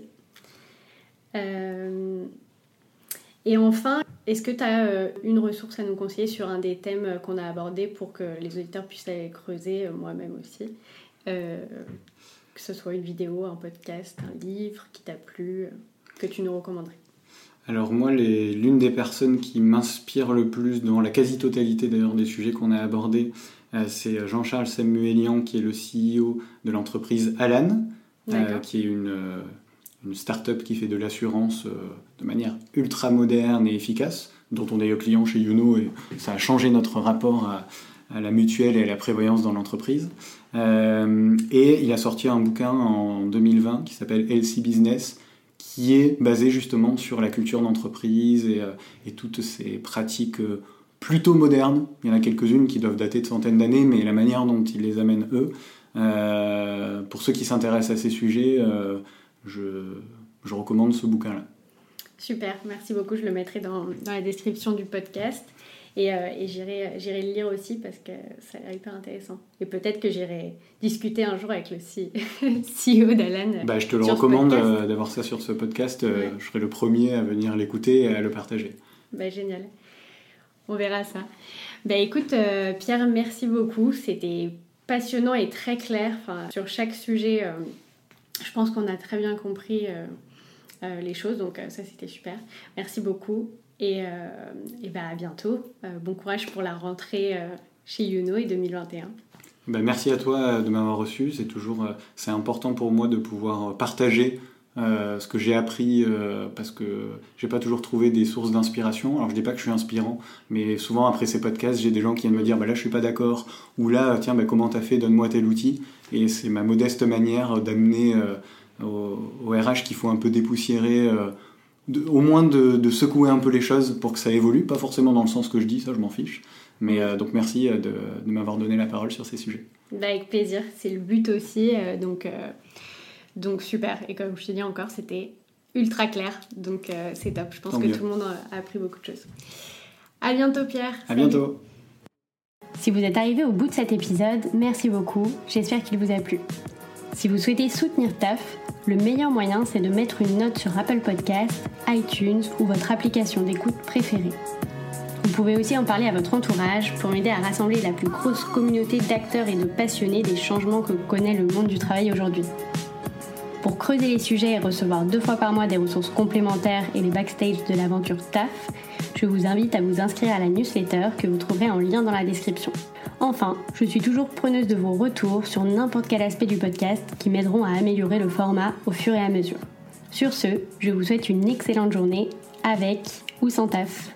Et enfin, est-ce que tu as euh, une ressource à nous conseiller sur un des thèmes euh, qu'on a abordé pour que les auditeurs puissent aller creuser, euh, moi-même aussi Que ce soit une vidéo, un podcast, un livre qui t'a plu, que tu nous recommanderais? Alors moi, l'une des personnes qui m'inspire le plus dans la quasi-totalité d'ailleurs des sujets qu'on a abordés, c'est Jean-Charles Samuelian, qui est le CEO de l'entreprise Alan, qui est une, une start-up qui fait de l'assurance de manière ultra moderne et efficace, dont on est client chez Youno et ça a changé notre rapport à, à la mutuelle et à la prévoyance dans l'entreprise. Euh, et il a sorti un bouquin en 2020 qui s'appelle LC Business, qui est basé justement sur la culture d'entreprise et, euh, toutes ces pratiques euh, plutôt modernes. Il y en a quelques-unes qui doivent dater de centaines d'années, mais la manière dont ils les amènent eux, euh, pour ceux qui s'intéressent à ces sujets, je, recommande ce bouquin-là. Super, merci beaucoup. Je le mettrai dans la description du podcast. Et, euh, et j'irai, le lire aussi parce que ça a l'air hyper intéressant. Et peut-être que j'irai discuter un jour avec le CEO [LAUGHS] d'Alan. Bah, je te le recommande euh, d'avoir ça sur ce podcast. Euh, ouais. Je serai le premier à venir l'écouter et à le partager. Bah, génial. On verra ça. Bah, écoute, euh, Pierre, merci beaucoup. C'était passionnant et très clair. Enfin, sur chaque sujet, euh, je pense qu'on a très bien compris euh, les choses. Donc, ça, c'était super. Merci beaucoup. Et, euh, et bah à bientôt. Euh, bon courage pour la rentrée euh, chez Youno et 2021. Ben merci à toi de m'avoir reçu. C'est toujours c'est important pour moi de pouvoir partager ce que j'ai appris parce que j'ai pas toujours trouvé des sources d'inspiration. Alors je dis pas que je suis inspirant, mais souvent après ces podcasts, j'ai des gens qui viennent me dire bah là je suis pas d'accord ou là tiens bah, comment t'as fait, donne-moi tel outil. Et c'est ma modeste manière d'amener euh, au, RH qu'il faut un peu dépoussiérer de, au moins de, de, secouer un peu les choses pour que ça évolue, pas forcément dans le sens que je dis, ça je m'en fiche. Mais euh, donc merci de, de m'avoir donné la parole sur ces sujets. Bah, avec plaisir, c'est le but aussi. Euh, donc, euh, donc super. Et comme je te dis encore, c'était ultra clair. Donc c'est top. Je pense Tant que mieux. tout le monde a appris beaucoup de choses. À bientôt Pierre. À Salut. bientôt. Si vous êtes arrivé au bout de cet épisode, merci beaucoup. J'espère qu'il vous a plu. Si vous souhaitez soutenir TAF, le meilleur moyen c'est de mettre une note sur Apple Podcast, iTunes ou votre application d'écoute préférée. Vous pouvez aussi en parler à votre entourage pour m'aider à rassembler la plus grosse communauté d'acteurs et de passionnés des changements que connaît le monde du travail aujourd'hui. Pour creuser les sujets et recevoir deux fois par mois des ressources complémentaires et les backstage de l'aventure TAF, je vous invite à vous inscrire à la newsletter que vous trouverez en lien dans la description. Enfin, je suis toujours preneuse de vos retours sur n'importe quel aspect du podcast qui m'aideront à améliorer le format au fur et à mesure. Sur ce, je vous souhaite une excellente journée avec ou sans taf.